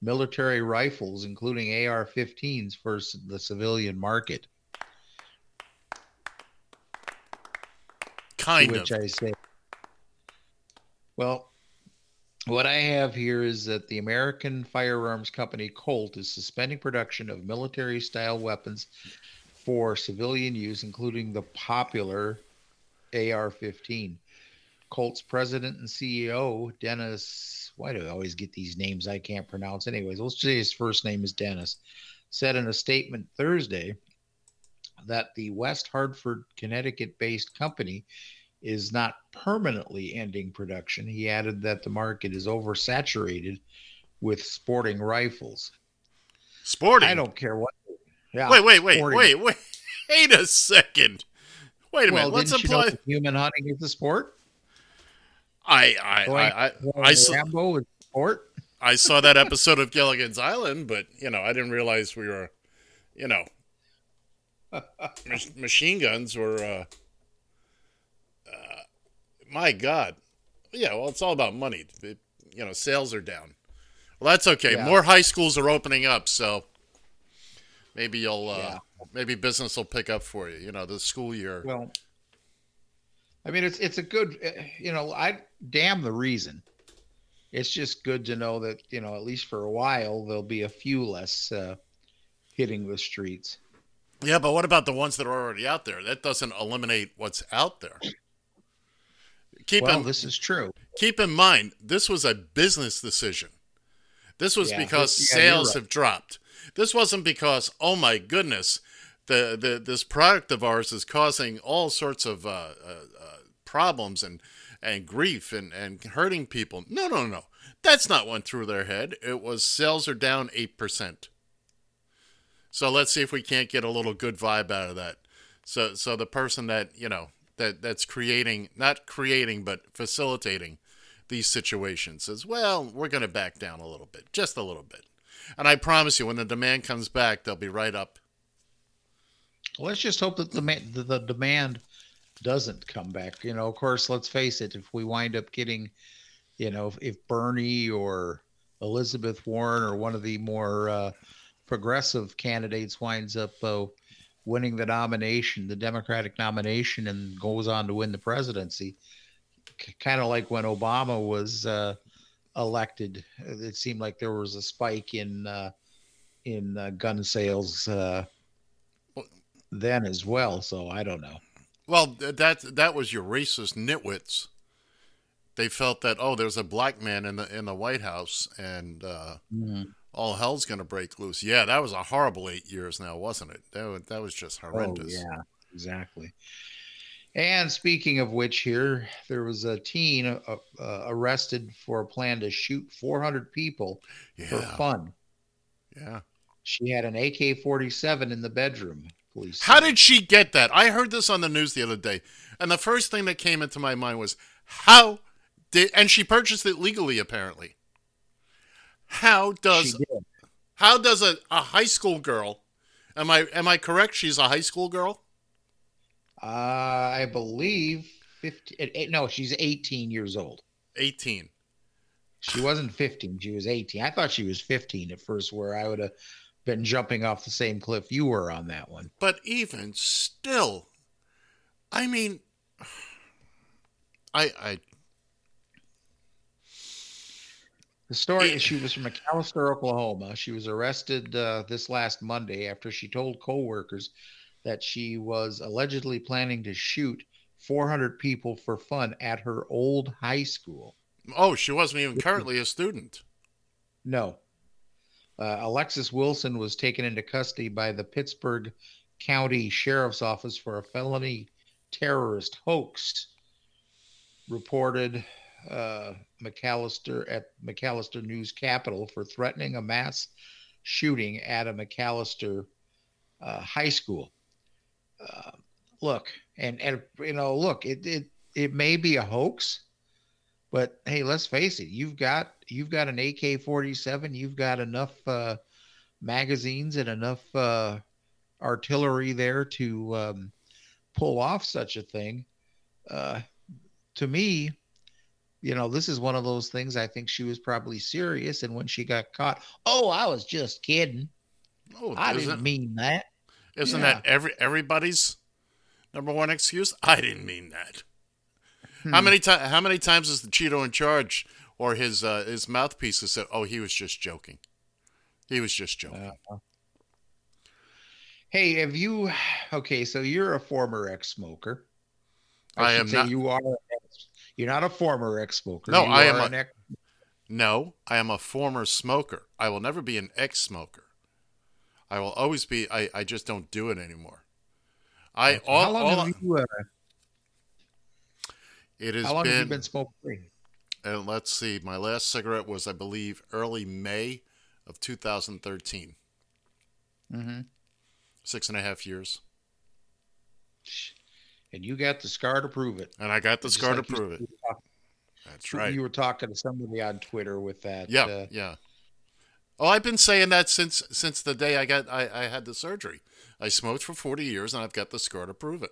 military rifles, including AR 15s, for the civilian market. Kind to of. which I say, well, What I have here is that the American firearms company Colt is suspending production of military style weapons for civilian use, including the popular AR 15. Colt's president and CEO, Dennis, why do I always get these names I can't pronounce? Anyways, let's say his first name is Dennis, said in a statement Thursday that the West Hartford, Connecticut based company is not permanently ending production. He added that the market is oversaturated with sporting rifles. Sporting. I don't care what. Yeah, wait, wait, wait, sporting. wait, wait. Wait a second. Wait a Well, minute. Let's didn't you know apply. human hunting is a sport? I, I, Going- I, I, going I, saw, Rambo is sport. I saw that episode of Gilligan's Island, but you know, I didn't realize we were, you know, mach- machine guns were. Uh, my God, yeah. Well, it's all about money. It- you know, sales are down. Well, that's okay. Yeah. More high schools are opening up, so maybe you'll, uh, Yeah. maybe business will pick up for you. You know, the school year. Well, I mean, it's it's a good, uh, you know, I damn the reason. It's just good to know that you know at least for a while there'll be a few less uh, hitting the streets. Yeah, but what about the ones that are already out there? That doesn't eliminate what's out there. Keep well, in, this is true. keep in mind, this was a business decision. This was Yeah, because yeah, sales right. have dropped. This wasn't because, oh my goodness, the, the this product of ours is causing all sorts of uh, uh, uh, problems and and grief and, and hurting people. No, no, no. That's not went through their head. It was sales are down 8%. So let's see if we can't get a little good vibe out of that. So so the person that, you know, that that's creating not creating but facilitating these situations says, "Well, we're going to back down a little bit, just a little bit." And I promise you when the demand comes back, they'll be right up. Let's just hope that the the, the demand doesn't come back. You know, of course, let's face it. If we wind up getting, you know, if, if Bernie or Elizabeth Warren or one of the more uh, progressive candidates winds up uh, winning the nomination, the Democratic nomination, and goes on to win the presidency, c- kind of like when Obama was uh, elected, it seemed like there was a spike in uh, in uh, gun sales. Uh, then as well. So I don't know. Well, that that was your racist nitwits. They felt that oh, there's a black man in the in the White House and uh, all hell's going to break loose. Yeah, that was a horrible eight years now, wasn't it? That was, that was just horrendous. Oh, yeah, exactly. And speaking of which, here there was a teen uh, uh, arrested for a plan to shoot 400 people for fun. yeah. She had an AK-47 in the bedroom. Police. How did she get that? I heard this on the news the other day, and the first thing that came into my mind was how did and she purchased it legally apparently. How does how does a, a high school girl am I am I correct? She's a high school girl? Uh, I believe 15. eh, eh, No, she's 18 years old. 18. She wasn't 15. She was 18. I thought she was 15 at first, where I would have been jumping off the same cliff you were on that one. But even still, I mean, I I The story is she was from McAlester, Oklahoma. She was arrested uh, this last Monday after she told coworkers that she was allegedly planning to shoot 400 people for fun at her old high school. oh she wasn't even currently a student. No. Uh, Alexis Wilson was taken into custody by the Pittsburg County Sheriff's Office for a felony terrorist hoax, reported uh, McAlester at McAlester News Capital for threatening a mass shooting at a McAlester uh, high school. Uh, look, and and you know, look, it it it may be a hoax, but hey, let's face it, you've got you've got an AK-47, you've got enough uh, magazines and enough uh, artillery there to um, pull off such a thing. Uh, to me, you know, this is one of those things. I think she was probably serious, and when she got caught, oh, I was just kidding. Oh, I didn't mean that. isn't yeah. that every everybody's number one excuse? I didn't mean that. How Hmm. many times? How many times has the Cheeto in charge or his uh, his mouthpiece has said, "Oh, he was just joking. He was just joking." Uh, hey, have you? Okay, so you're a former ex-smoker. I should am say not- You are. Ex- You're not a former ex-smoker. No, You I am a- an ex- No, I am a former smoker. I will never be an ex-smoker. I will always be. I, I just don't do it anymore. I all, how long all have you? Uh, it has how long been. have you been smoking? And let's see, my last cigarette was, I believe, early May of 2013. Mm-hmm. Six and a half years, And you got the scar to prove it. and I got the Just scar like to prove it. talking- That's right. You were talking to somebody on Twitter with that. Yeah, uh, yeah. Oh, I've been saying that since since the day I got I, I had the surgery. I smoked for 40 years, and I've got the scar to prove it.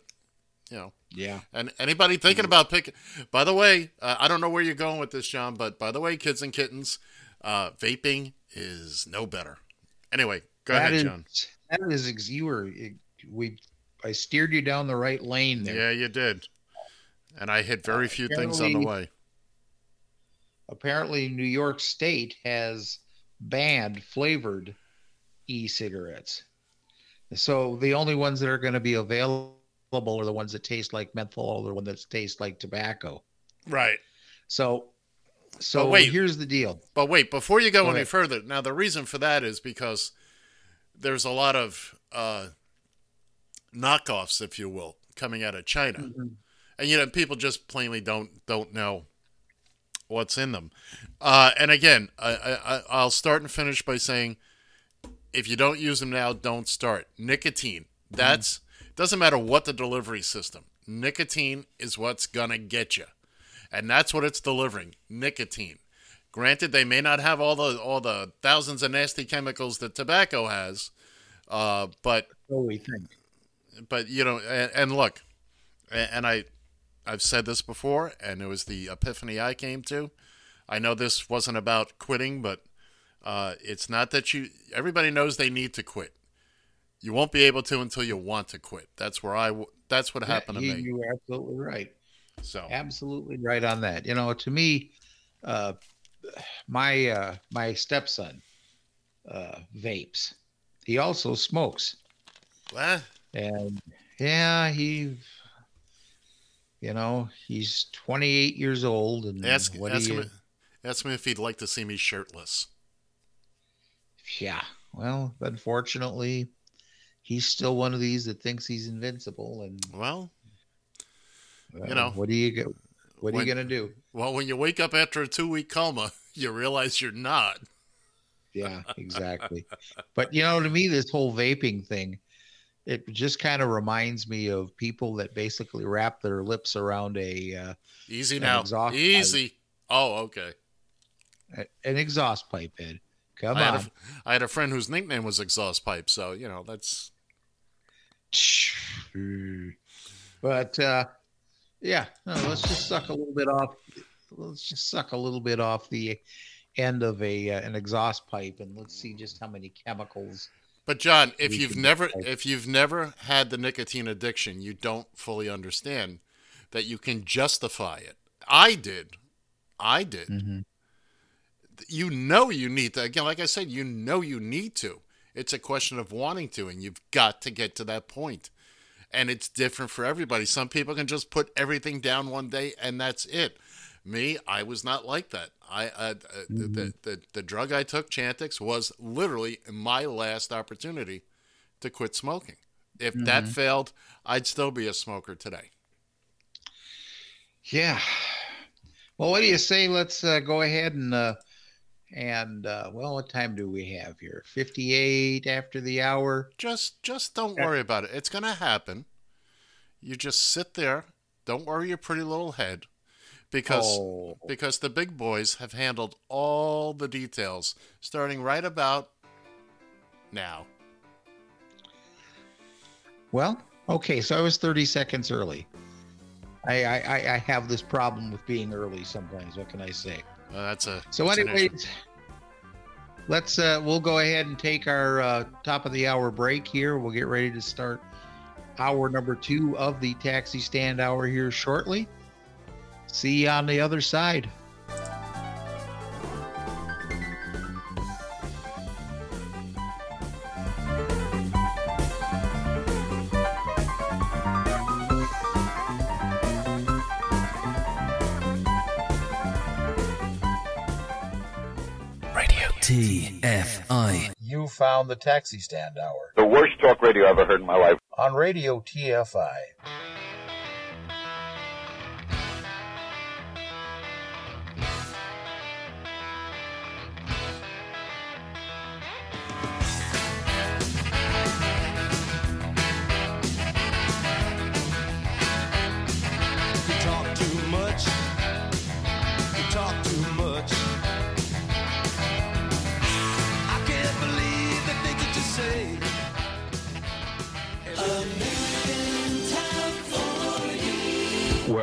You know. yeah. And anybody thinking about picking, by the way, uh, I don't know where you're going with this, John, but by the way, kids and kittens, uh, vaping is no better. Anyway, go That ahead, is- John. That is, you were, we, I steered you down the right lane there. Yeah, you did. And I hit very few things on the way. Apparently, New York State has banned flavored e-cigarettes. So the only ones that are going to be available are the ones that taste like menthol or the ones that taste like tobacco. Right. So, so But wait. here's the deal. But wait, before you go, Go any ahead. further, now the reason for that is because there's a lot of uh, knockoffs, if you will, coming out of China, Mm-hmm. and you know people just plainly don't don't know what's in them. Uh, and again, I, I, I- I'll start and finish by saying, if you don't use them now, don't start. Nicotine. That's doesn't matter what the delivery system. Nicotine is what's gonna get you, and that's what it's delivering. Nicotine. Granted, they may not have all the all the thousands of nasty chemicals that tobacco has, uh, but So we think. But you know, and, and look, and I, I've said this before, and it was the epiphany I came to. I know this wasn't about quitting, but uh, it's not that you. Everybody knows they need to quit. You won't be able to until you want to quit. That's where I. That's what happened you, to me. You were absolutely right. So Absolutely right on that. You know, to me, uh, my uh, my stepson uh, vapes. He also smokes, well, and yeah, he, you know, he's 28 years old, and ask what ask do him. Ask him if he'd like to see me shirtless. Yeah. Well, unfortunately, he's still one of these that thinks he's invincible, and Well, uh, You know, what do you get? What are you gonna do? well, when you wake up after a two-week coma, you realize you're not. Yeah, exactly. but you know, to me, this whole vaping thing, it just kind of reminds me of people that basically wrap their lips around a uh, Easy now. exhaust pipe. Easy. Oh, okay. an exhaust pipe. Ed, come I had, on. a, I had a friend whose nickname was Exhaust Pipe, so you know that's But uh, yeah, no, let's just suck a little bit off. Let's just suck a little bit off the end of a uh, an exhaust pipe, and let's see just how many chemicals. But John, if you've never decide. if you've never had the nicotine addiction, you don't fully understand that you can justify it. I did. I did. Mm-hmm. You know you need to again, like I said, you know you need to. It's a question of wanting to, and you've got to get to that point. And it's different for everybody. Some people can just put everything down one day and that's it. Me, I was not like that. I uh, uh, the, the the drug I took, Chantix, was literally my last opportunity to quit smoking. If that failed, I'd still be a smoker today. Yeah. Well, what do you say? Let's uh, go ahead and uh, and uh, well, what time do we have here? Fifty-eight after the hour. Just just don't worry about it. It's gonna happen. You just sit there. Don't worry your pretty little head. Because Oh. because the big boys have handled all the details starting right about now. Well, okay, so I was 30 seconds early. I, I, I- have this problem with being early sometimes. What can I say? Uh, that's a So, that's anyways, let's uh, we'll go ahead and take our uh, top of the hour break here. We'll get ready to start hour number two of the taxi stand hour here shortly. See you on the other side. TFI. You found the taxi stand hour. The worst talk radio I've ever heard in my life. On Radio TFI.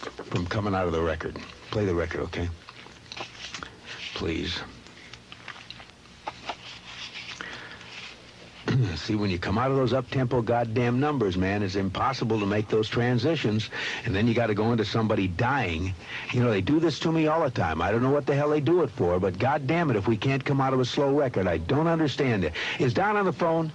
from coming out of the record. Play the record, okay? Please. See, when you come out of those up-tempo goddamn numbers, man, it's impossible to make those transitions. And then you got to go into somebody dying. You know, they do this to me all the time. I don't know what the hell they do it for, but goddamn it, if we can't come out of a slow record, I don't understand it. Is Don on the phone?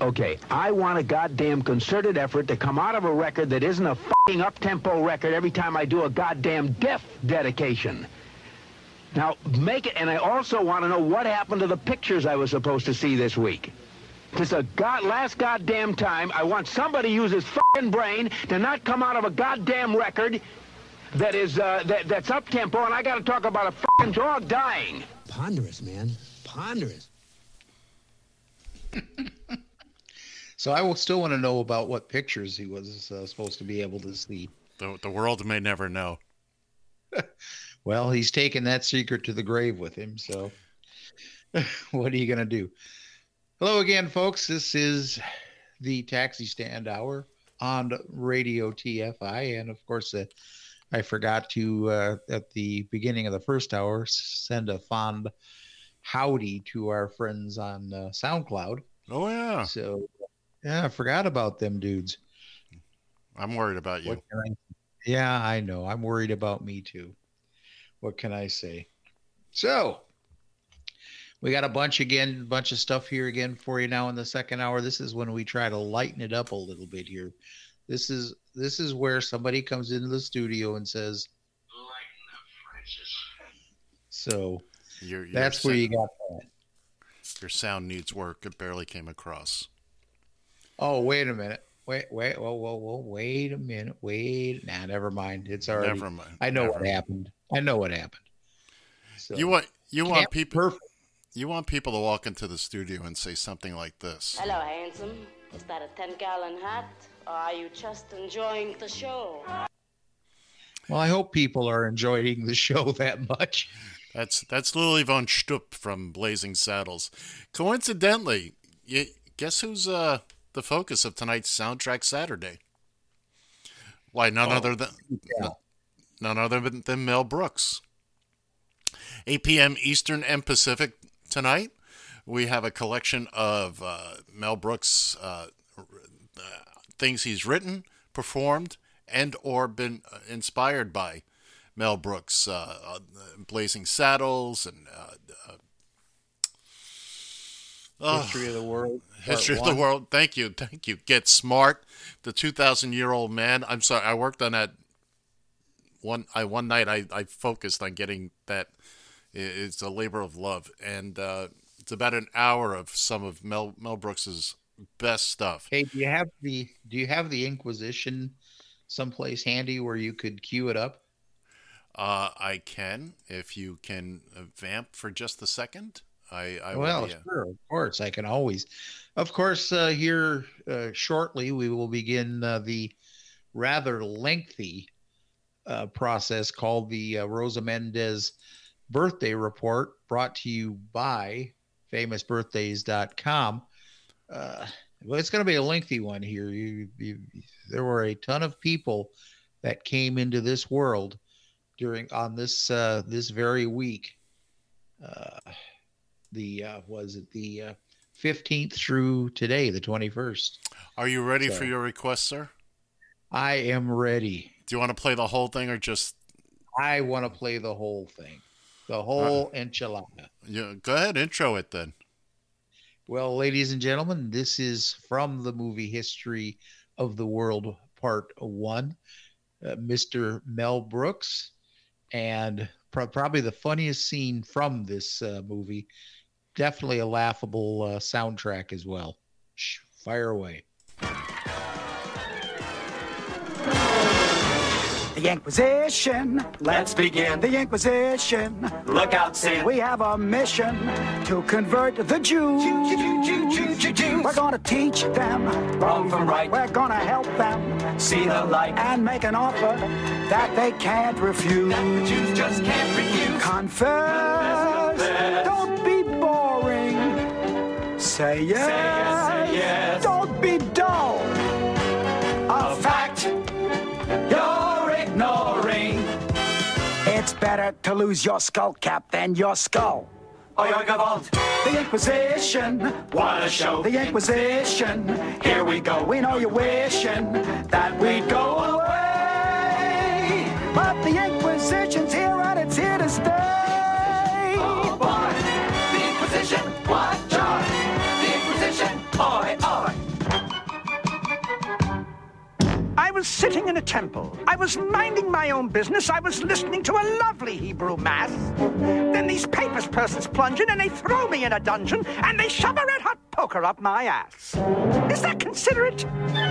Okay, I want a goddamn concerted effort to come out of a record that isn't a fucking up-tempo record every time I do a goddamn death dedication. Now, make it, and I also want to know what happened to the pictures I was supposed to see this week. This a god, last goddamn time, I want somebody to use his fucking brain to not come out of a goddamn record that is, uh, that, that's up-tempo, and I gotta talk about a fucking dog dying. Ponderous, man. Ponderous. So I will still want to know about what pictures he was uh, supposed to be able to see. The, the world may never know. Well, he's taken that secret to the grave with him. So, what are you going to do? Hello again, folks. This is the Taxi Stand Hour on Radio TFI. And of course, uh, I forgot to, uh, at the beginning of the first hour, send a fond howdy to our friends on uh, SoundCloud. Oh, yeah. So, yeah, I forgot about them dudes. I'm worried about you. I, yeah, I know. I'm worried about me too. What can I say? So, we got a bunch again, bunch of stuff here again for you now in the second hour. This is when we try to lighten it up a little bit here. This is this is where somebody comes into the studio and says, "Lighten up, Francis." So Your, your that's where you got that. Your sound needs work. It barely came across. Oh, wait a minute. Wait, wait, whoa, whoa, whoa, wait a minute. Wait. Nah, never mind. It's already Never mind. I know Never what mind. happened. I know what happened. So, You want you want people perfect. you want people to walk into the studio and say something like this. Hello, handsome. Is that a 10 gallon hat? Or are you just enjoying the show? Well, I hope people are enjoying the show that much. That's that's Lili Von Shtupp from Blazing Saddles. Coincidentally, you, guess who's uh, the focus of tonight's soundtrack Saturday? Why none Oh, other than yeah. none other than, Mel Brooks. 8 p.m. Eastern and Pacific tonight. We have a collection of uh, Mel Brooks uh, uh, things he's written, performed, and or been uh, inspired by Mel Brooks, uh, uh, Blazing Saddles, and uh, uh, oh, History of the world. part History of one. the World. Thank you, thank you. Get Smart, the 2,000 year old man. I'm sorry, I worked on that one. I one night I, I focused on getting that. It's a labor of love, and uh, it's about an hour of some of Mel Mel Brooks's best stuff. Hey, do you have the do you have the Inquisition someplace handy where you could cue it up? Uh, I can if you can uh, vamp for just a second. I, I will well, sure, of course, I can always. Of course, uh, here uh, shortly we will begin uh, the rather lengthy uh, process called the uh, Rosa Mendez Birthday Report, brought to you by FamousBirthdays.com. Uh, well, it's going to be a lengthy one here. You, you, there were a ton of people that came into this world during on this uh, this very week. Uh, The uh, was it the uh, fifteenth through today, the twenty first. Are you ready So- for your request, sir? I am ready. Do you want to play the whole thing or just I want to play the whole thing, the whole enchilada. yeah, go ahead, intro it then. Well, ladies and gentlemen, this is from the movie History of the World Part One. Uh, Mr. Mel Brooks, and pro- probably the funniest scene from this uh, movie. Definitely a laughable uh, soundtrack as well. Shh, fire away. The Inquisition. Let's begin. The Inquisition. Look out, Sam. We have a mission to convert the Jews. We're gonna teach them wrong from right. We're gonna help them see the light and make an offer that they can't refuse. That the Jews just can't refuse. Confess. Say yes. Say yes. Don't be dull. A fact you're ignoring. It's better to lose your skull cap than your skull. Oh, you're Gavalt. The Inquisition. What a show. The Inquisition. Here we go. We know you're wishing that we'd go away. But the Inquisition's here and it's here to stay. Oh, boy. The Inquisition. What joy. The Inquisition. Oi, oi. I was sitting in a temple. I was minding my own business. I was listening to a lovely Hebrew mass. Then these papers persons plunge in and they throw me in a dungeon and they shove a red hot poker up my ass. Is that considerate?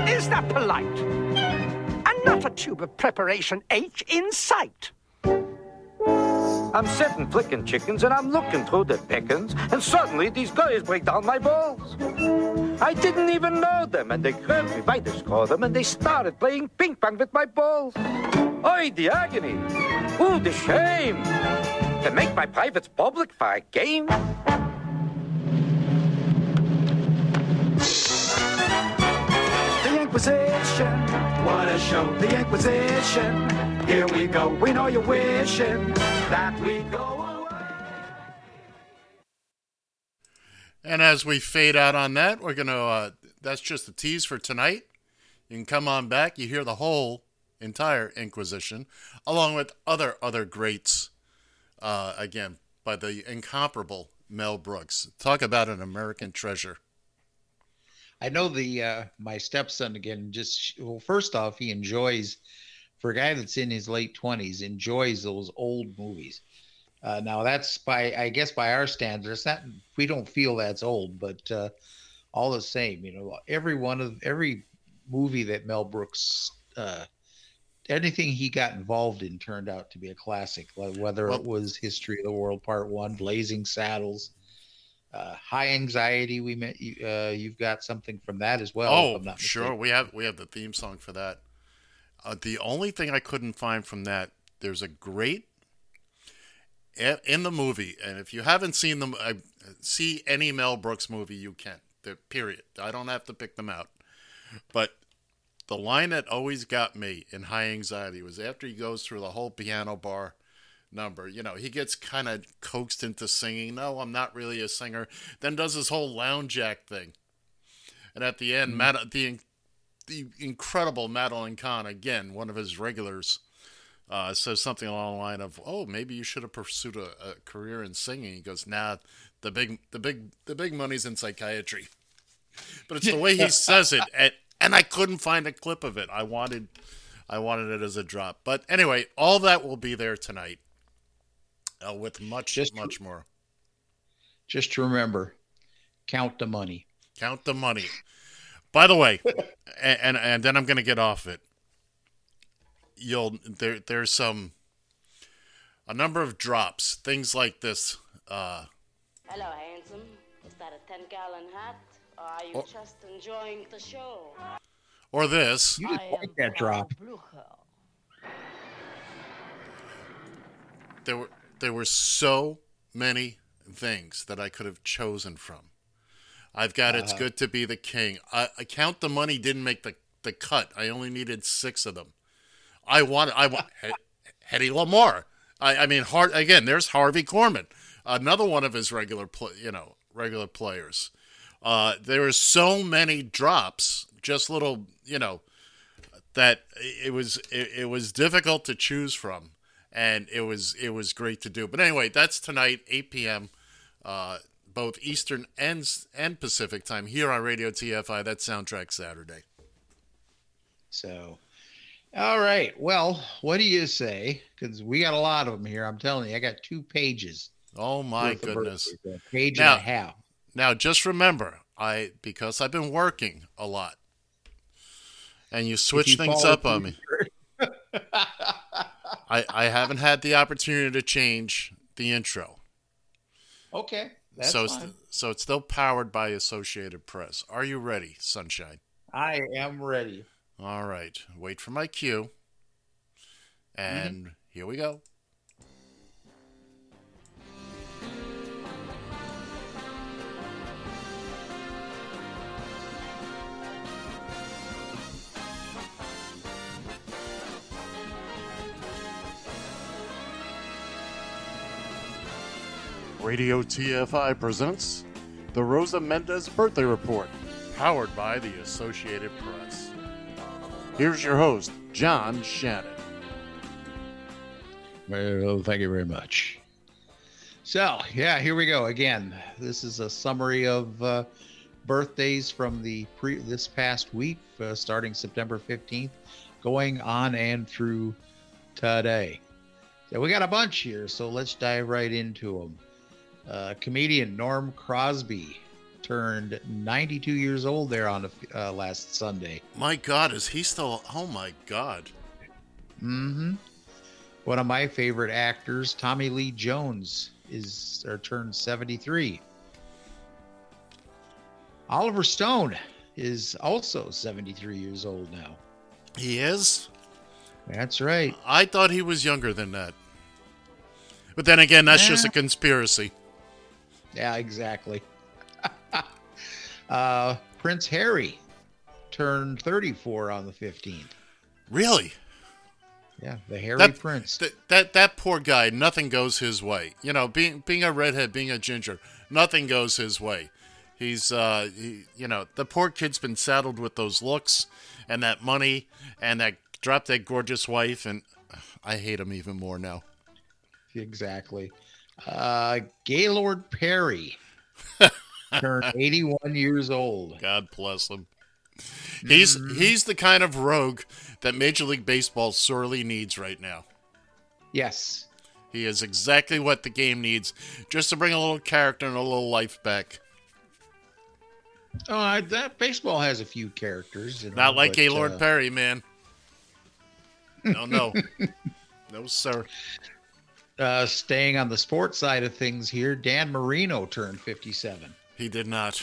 Is that polite? And not a tube of preparation H in sight. I'm sitting flicking chickens and I'm looking through the pickings, and suddenly these guys break down my balls. I didn't even know them, and they grabbed me by the scrotum and they started playing ping pong with my balls. Oi, the agony! Ooh, the shame! To make my privates public for a game? The Inquisition. What a show. The Inquisition. Here we go. We know you're wishing that we go away. And as we fade out on that, we're gonna. Uh, that's just a tease for tonight. You can come on back. You hear the whole entire Inquisition, along with other other greats. Uh, again, by the incomparable Mel Brooks. Talk about an American treasure. I know the uh, my stepson again. Just well, first off, he enjoys for a guy that's in his late twenties, enjoys those old movies. Uh, now that's by I guess by our standards, that we don't feel that's old, but uh, all the same, you know, every one of every movie that Mel Brooks, uh, anything he got involved in turned out to be a classic. Like whether Well- it was History of the World Part One, Blazing Saddles. Uh, high anxiety. We met. You, uh, you've got something from that as well. oh, I'm not sure. mistaken. We have we have the theme song for that. Uh, the only thing I couldn't find from that, there's a great in the movie, and if you haven't seen them, I, see any Mel Brooks movie, you can. The period. I don't have to pick them out. But the line that always got me in High Anxiety was after he goes through the whole piano bar number. You know, he gets kind of coaxed into singing. No, I'm not really a singer. Then does this whole lounge act thing. And at the end, Mad- the the incredible Madeline Kahn, again, one of his regulars, uh, says something along the line of, "Oh, maybe you should have pursued a, a career in singing." He goes, "Nah, the big, the big, the big money's in psychiatry." But it's the way he says it, and, and I couldn't find a clip of it. I wanted, I wanted it as a drop. But anyway, all that will be there tonight, uh, with much, Just- much more. Just to remember, count the money. Count the money. By the way, and, and and then I'm going to get off it. You'll there there's some a number of drops, things like this. Uh, Hello, handsome. Is that a 10 gallon hat? Or are you Oh. just enjoying the show? or this. You just like that drop. There were there were so many things that I could have chosen from. I've got it's Uh-huh. good to be the king. I, I count the money didn't make the the cut. I only needed six of them. I wanted I want Hedy Lamarr. I, I mean, Har again. There's Harvey Korman. another one of his regular, pl- you know, regular players. Uh, there were so many drops, just little, you know, that it was it, it was difficult to choose from, and it was it was great to do. But anyway, that's tonight, 8 p.m. Uh, both Eastern and and Pacific time here on Radio TFI. That's Soundtrack Saturday. So, all right. Well, what do you say? Because we got a lot of them here. I'm telling you, I got two pages. Oh my goodness! page Now- and a half. Now, just remember, I because I've been working a lot, and you switch you things up on me. I I haven't had the opportunity to change the intro, Okay, that's so it's, fine. so it's still powered by Associated Press. Are you ready, Sunshine? I am ready. All right, wait for my cue, mm-hmm. and here we go. Radio TFI presents the Rosa Mendez Birthday Report, powered by the Associated Press. Here's your host, John Shannon. Well, thank you very much. So, yeah, here we go again. This is a summary of uh, birthdays from the pre this past week, uh, starting September 15th, going on and through today. So we got a bunch here, so let's dive right into them. Uh, comedian Norm Crosby turned 92 years old there on uh, last Sunday. My God, is he still? Oh my God! Mm-hmm. One of my favorite actors, Tommy Lee Jones, is or turned 73. Oliver Stone is also 73 years old now. He is. That's right. I thought he was younger than that. But then again, that's just a conspiracy. Yeah, exactly. uh, Prince Harry turned 34 on the 15th. Really? Yeah, the Harry That, Prince. that that that poor guy. Nothing goes his way. You know, being being a redhead, being a ginger, nothing goes his way. He's, uh, he, you know, the poor kid's been saddled with those looks and that money and that drop that gorgeous wife, and I hate him even more now. Exactly. Uh, Gaylord Perry turned 81 years old. God bless him. He's he's the kind of rogue that Major League Baseball sorely needs right now. Yes. He is exactly what the game needs, just to bring a little character and a little life back. Oh, I, that baseball has a few characters. you know, Not like but, Gaylord uh, Perry, man. No, no, no, sir. Uh, staying on the sports side of things here, Dan Marino turned 57. He did not.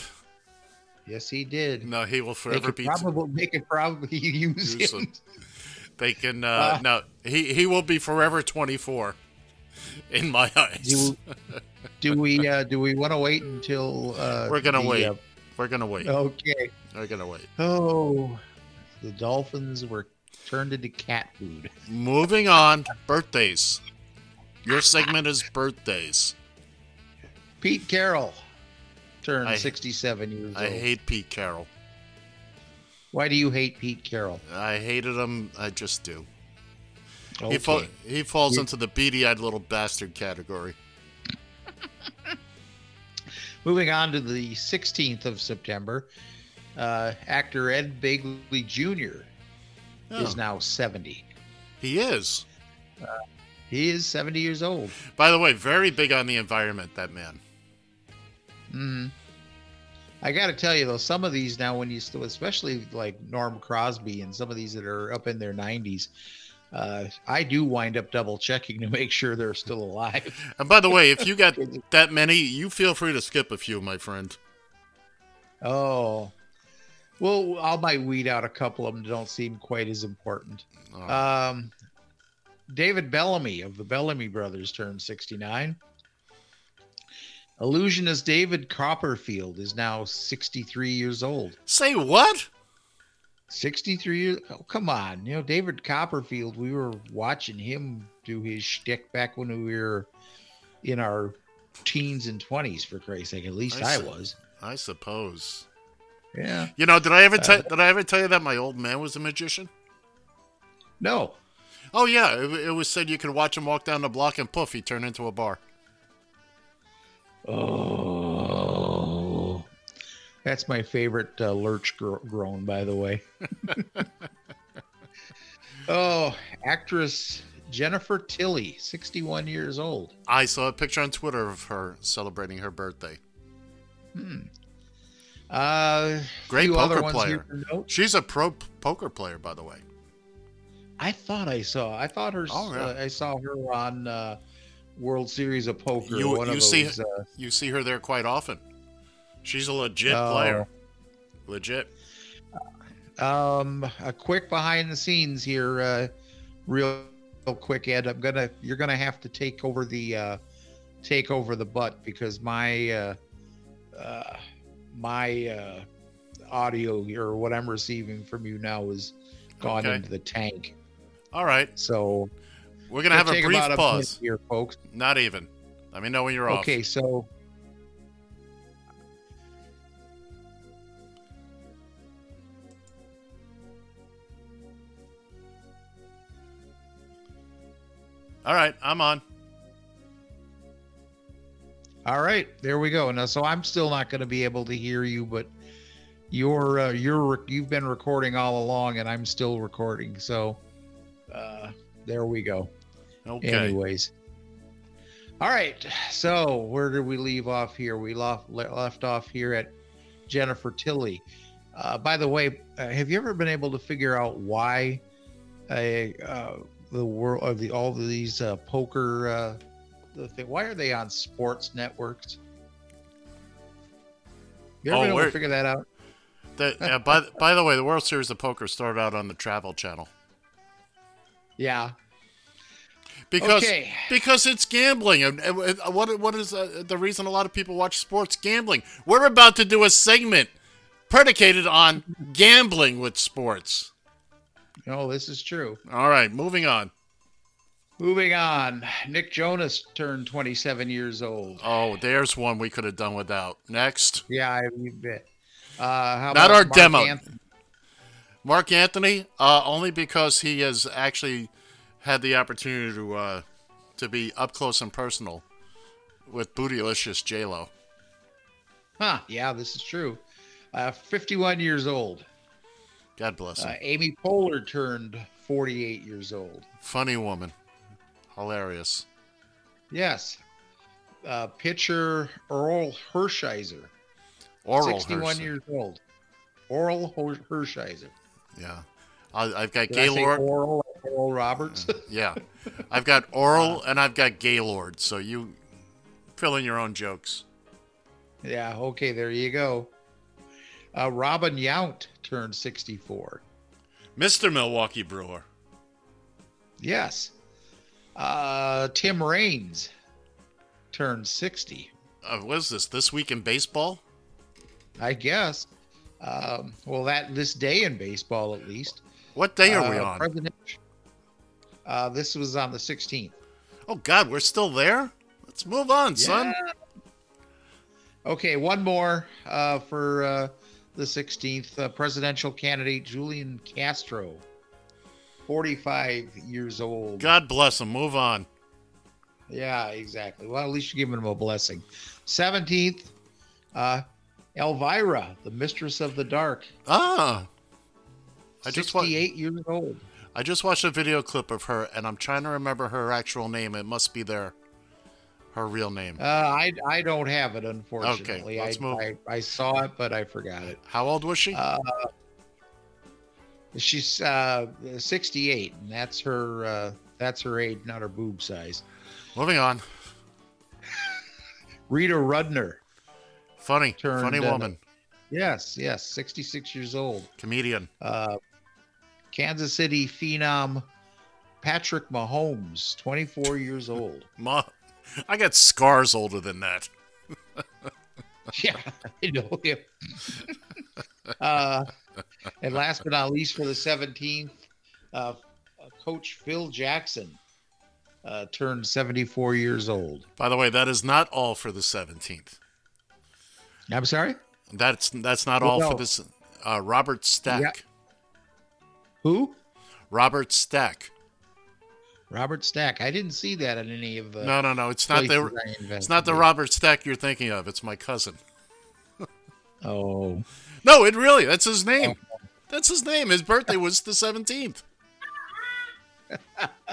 Yes, he did. No, he will forever be. probably they could probably use, use him. him. They can. Uh, Uh, no, he he will be forever twenty four. In my eyes, Do, do we uh, do we want to wait until uh, we're gonna the, wait. uh, we're gonna wait. okay. We're gonna wait. Oh, the dolphins were turned into cat food. Moving on. Birthdays. Your segment is birthdays. Pete Carroll turned I- 67 years I old. I hate Pete Carroll. Why do you hate Pete Carroll? I hated him. I just do. Okay. He, fa- he falls into the beady-eyed little bastard category. Moving on to the 16th of September, uh, actor Ed Begley Jr. Oh. is now 70. He is. He is 70 years old. By the way, very big on the environment. That man. Mm. I got to tell you though, some of these now, when you still, especially like Norm Crosby and some of these that are up in their 90s, uh, I do wind up double checking to make sure they're still alive. And by the way, if you got that many, you feel free to skip a few, my friend. Oh, well, I might weed out a couple of them that don't seem quite as important. Oh. Um, David Bellamy of the Bellamy Brothers turned 69. Illusionist David Copperfield is now 63 years old. Say what? 63 years. Oh, come on. You know, David Copperfield, we were watching him do his shtick back when we were in our teens and 20s, for Christ's sake. At least I, see. was. I suppose. Yeah. You know, did I ever Uh, tell did I ever tell you that my old man was a magician? No. Oh yeah, it, it was said you could watch him walk down the block and poof, he turned into a bar. Oh. That's my favorite uh, lurch gro- groan, by the way. oh, actress Jennifer Tilly, 61 years old. I saw a picture on Twitter of her celebrating her birthday. Hmm. Uh, Great poker player. here to note. She's a pro p- poker player, by the way. I thought I saw. I thought her. Oh, yeah. uh, I saw her on uh, World Series of Poker. You one you of see those, uh, you see her there quite often. She's a legit Oh. player. Legit. Um, a quick behind the scenes here, uh, real, real quick, Ed. I'm gonna, you're gonna have to take over the, uh, take over the butt because my, uh, uh, my uh, audio or what I'm receiving from you now is gone Okay. into the tank. All right. So We're gonna have a brief pause. here, folks. Not even. Let me know when you're off. Okay, so All right, I'm on. All right, there we go. Now, so I'm still not going to be able to hear you, but you're uh, you're you've been recording all along, and I'm still recording. So, uh, there we go. Okay. Anyways, all right. So where did we leave off here? We left left off here at Jennifer Tilly. Uh, by the way, uh, have you ever been able to figure out why a uh, the world of the all of these uh, poker uh, the thing? Why are they on sports networks? You ever Oh, been able to figure that out? The, uh, by by the way, the World Series of Poker started out on the Travel Channel Yeah. because Okay. because it's gambling. And what what is uh, the reason a lot of people watch sports? Gambling. We're about to do a segment predicated on gambling with sports. No, this is true. All right, moving on. Moving on. Nick Jonas turned 27 years old. Oh, there's one we could have done without. Next, Yeah, I bet. Uh, how not about our Mark demo. Anthony? Marc Anthony, uh, only because he has actually had the opportunity to uh, to be up close and personal with Bootylicious J Lo. Huh? Yeah, this is true. Uh, 51 years old. God bless him. Uh, Amy Poehler turned 48 years old. Funny woman, hilarious. Yes. Uh, pitcher Earl Hershiser, Oral 61 Hersey. years old. Orel Hershiser. Yeah, I, I've got Did Gaylord. Oral, Oral Roberts. Yeah, I've got Oral and I've got Gaylord. So you fill in your own jokes. yeah. Okay. There you go. Uh, Robin Yount turned 64. Mr. Milwaukee Brewer. Yes. Uh, Tim Raines turned 60. Uh, what is this? This week in baseball? I guess. Um, well, that this day in baseball, at least. What day are we Uh, on? President, uh, this was on the 16th. Oh God, we're still there. Let's move on, son. Okay, one more uh, for uh, the 16th. Uh, presidential candidate Julian Castro, 45 years old. God bless him. Move on. Yeah, exactly. Well, at least you're giving him a blessing. 17th, uh, Elvira, the mistress of the dark. Ah, I just wa- 68 years old. I just watched a video clip of her, and I'm trying to remember her actual name. It must be there, her real name. Uh, I I don't have it unfortunately. Okay, let's I, move. I I saw it, but I forgot it. How old was she? Uh, she's uh, 68, and that's her uh, that's her age, not her boob size. Moving on. Rita Rudner. Funny, funny uh, woman, Yes, yes, 66 years old. comedian. Uh, Kansas City phenom Patrick Mahomes, 24 years old. Ma, I got scars older than that. yeah, I know him. uh, and last but not least, for the 17th, uh, Coach Phil Jackson, uh, turned 74 years old. By the way, that is not all for the 17th. I'm sorry? That's that's not all for this. Uh, Robert Stack. Yeah. Who? Robert Stack. Robert Stack. I didn't see that in any of the. No, no, no. It's not the. It's not the. Robert Stack you're thinking of. It's my cousin. Oh. No, it really. That's his name. That's his name. His birthday was the 17th.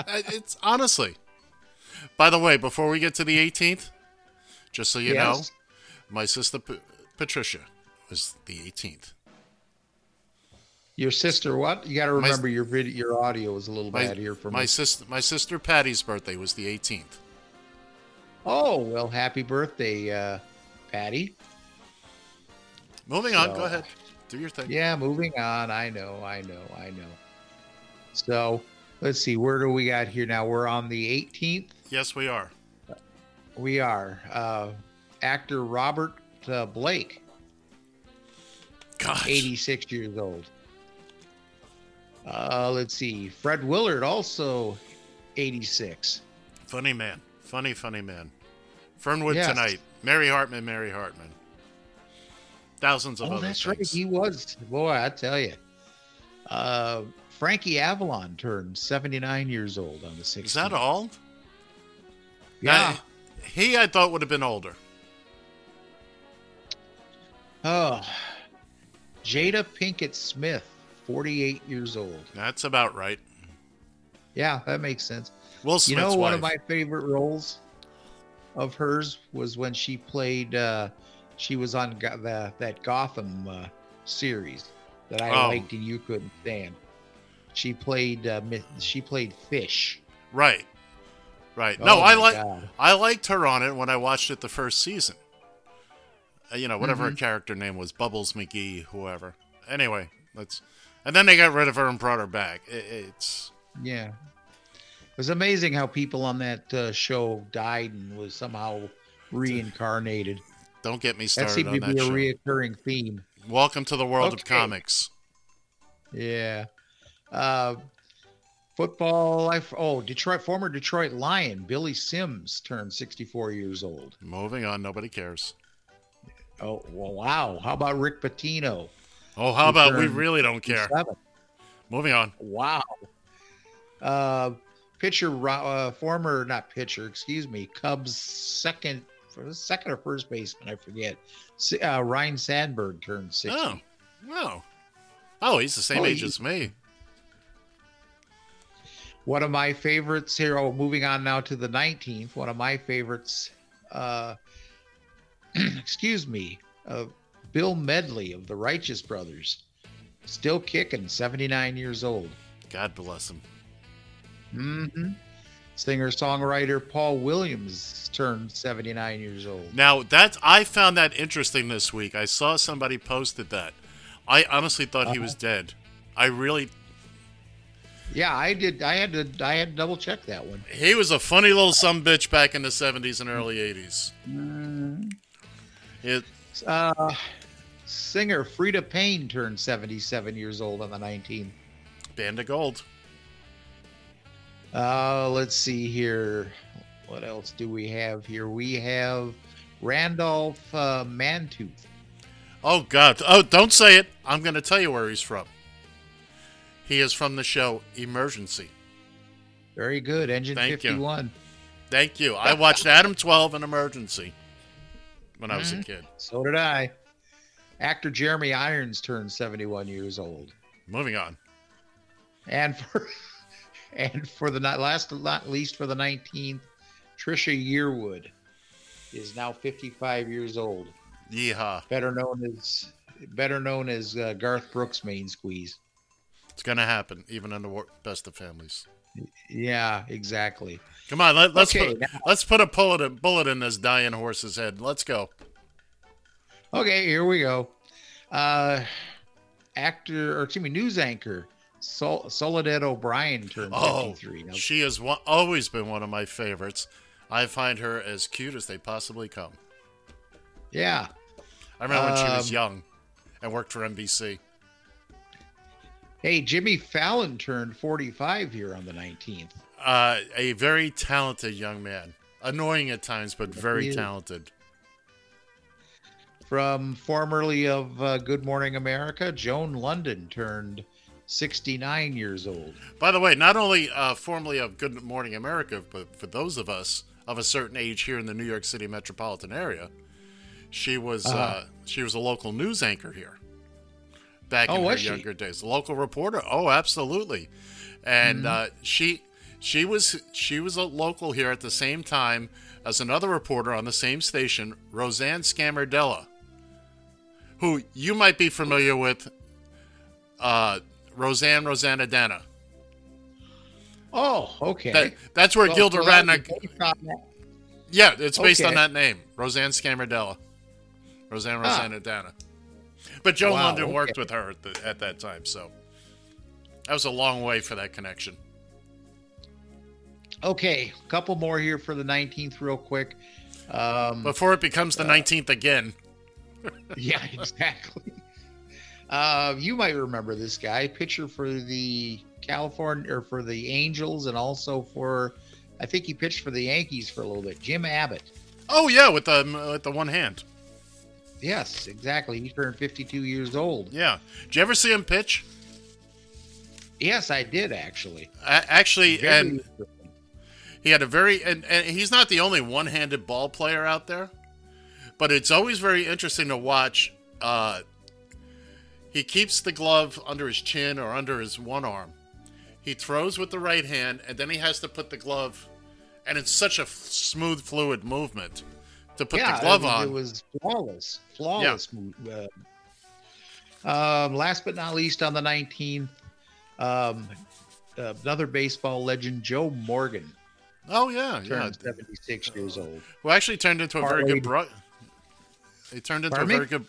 It's honestly. By the way, before we get to the 18th, just so you know, Yes. My sister P- Patricia was the 18th. Your sister, what? You got to My- remember your video, your audio is a little My, bad here for my me. sister, my sister Patty's birthday was the 18th. Oh well, happy birthday, uh, Patty. Moving on. Go ahead. Do your thing. Yeah, moving on. I know, I know, I know. So let's see, where do we got here now? We're on the 18th. Yes, we are. We are. Uh, actor Robert uh, Blake, Gosh. 86 years old. Uh, let's see, Fred Willard, also 86. Funny man. Funny, funny man. Fernwood Yes. tonight. Mary Hartman, Mary Hartman. Thousands of Oh, other that's right. He was. Boy, I tell you. Uh, Frankie Avalon turned 79 years old on the 16th. Is that all? Yeah. Now, he, I thought, would have been older. Oh, Jada Pinkett Smith, 48 years old. That's about right. Yeah, that makes sense. Will you Smith's know, one wife. of my favorite roles of hers was when she played. Uh, she was on Go- the, that Gotham uh, series that I Oh. liked and you couldn't stand. She played. Uh, she played Fish. Right. Right. Oh no, I like I liked her on it when I watched it the first season. Uh, you know, whatever her Mhm. character name was, Bubbles McGee, whoever. Anyway, let's. And then they got rid of her and brought her back. It, it's Yeah. It was amazing how people on that uh, show died and was somehow reincarnated. don't get me started. That seemed to be a show. reoccurring theme. Welcome to the world of comics. Yeah. Uh, football. Life, oh Detroit former Detroit Lion Billy Sims turned 64 years old. Moving on, nobody cares. Oh well, wow. How about Rick Pitino? Oh, how about we really don't care? 57. Moving on. Wow. Uh, pitcher, uh, former not pitcher, excuse me, Cubs second, second or first baseman, I forget. Uh, Ryne Sandberg turned 60. Oh, no. Oh, he's the same Oh, age he- as me. One of my favorites here. Oh, moving on now to the 19th. One of my favorites, uh, excuse me, uh, Bill Medley of the Righteous Brothers, still kicking, 79 years old. God bless him. hmm Singer songwriter Paul Williams turned 79 years old. Now that's I found that interesting this week. I saw somebody posted that. I honestly thought he was dead. I really Yeah, I did. I had to. I had to double check that one. he was a funny little some bitch back in the seventies and early eighties. It Uh, singer Freda Payne turned 77 years old on the 19th. band of gold. Uh, let's see here. What else do we have here? We have Randolph uh, Mantooth. Oh God! Oh, don't say it. I'm going to tell you where he's from. He is from the show Emergency. Very good. Engine Thank you. 51. Thank you. I watched Adam Twelve and Emergency when I was a Mhm. kid. So did I. Actor Jeremy Irons turned 71 years old. Moving on. And for and for the not last not least for the 19th, Trisha Yearwood is now 55 years old. Yeehaw! Better known as better known as uh, Garth Brooks' main squeeze. It's going to happen, even in the best of families. Yeah, exactly. Come on, let, let's Okay, put now- let's put a bullet a bullet in this dying horse's head. Let's go. Okay, here we go. Uh, actor, or excuse me, news anchor Sol- Soledad O'Brien turned Oh, 53. Now, she has one, always been one of my favorites. I find her as cute as they possibly come. yeah, I remember when she was Um, young and worked for NBC. Hey, Jimmy Fallon turned 45 here on the 19th. Uh, a very talented young man. Annoying at times, but very talented. From formerly of uh, Good Morning America, Joan Lunden turned 69 years old. By the way, not only uh, formerly of Good Morning America, but for those of us of a certain age here in the New York City metropolitan area, she was uh Uh-huh. she was a local news anchor here back Oh, in her she? younger days. Local reporter. Oh, absolutely. And Mm-hmm. uh, she she was she was a local here at the same time as another reporter on the same station, Roseanne Scamardella, who you might be familiar with. Uh, Roseanne Roseannadanna. Oh, okay. That, that's where Well, Gilda that Radner. based on that. Yeah, it's based on that name, Roseanne Scamardella, Roseanne Ah. Roseannadanna. But Joe Wow, London worked with her at, the, at that time, so that was a long way for that connection. Okay, a couple more here for the 19th, real quick. Um, Before it becomes uh, the 19th again. yeah, exactly. Uh, you might remember this guy, pitcher for the California or for the Angels, and also for, I think he pitched for the Yankees for a little bit. Jim Abbott. Oh yeah, with the with the one hand. Yes, exactly. He turned 52 years old. Yeah. Did you ever see him pitch? Yes, I did actually. Actually, Very and he had a very and, and he's not the only one-handed ball player out there, but it's always very interesting to watch. Uh, he keeps the glove under his chin or under his one arm. He throws with the right hand, and then he has to put the glove, and it's such a f- smooth, fluid movement to put yeah, the glove it on. It was flawless, flawless. move. Uh, um, last but not least, on the 19th, um, uh, another baseball legend, Joe Morgan, oh yeah, yeah. turned 76 years old. Who actually turned into a very good broad. He turned into Pardon a me? very good,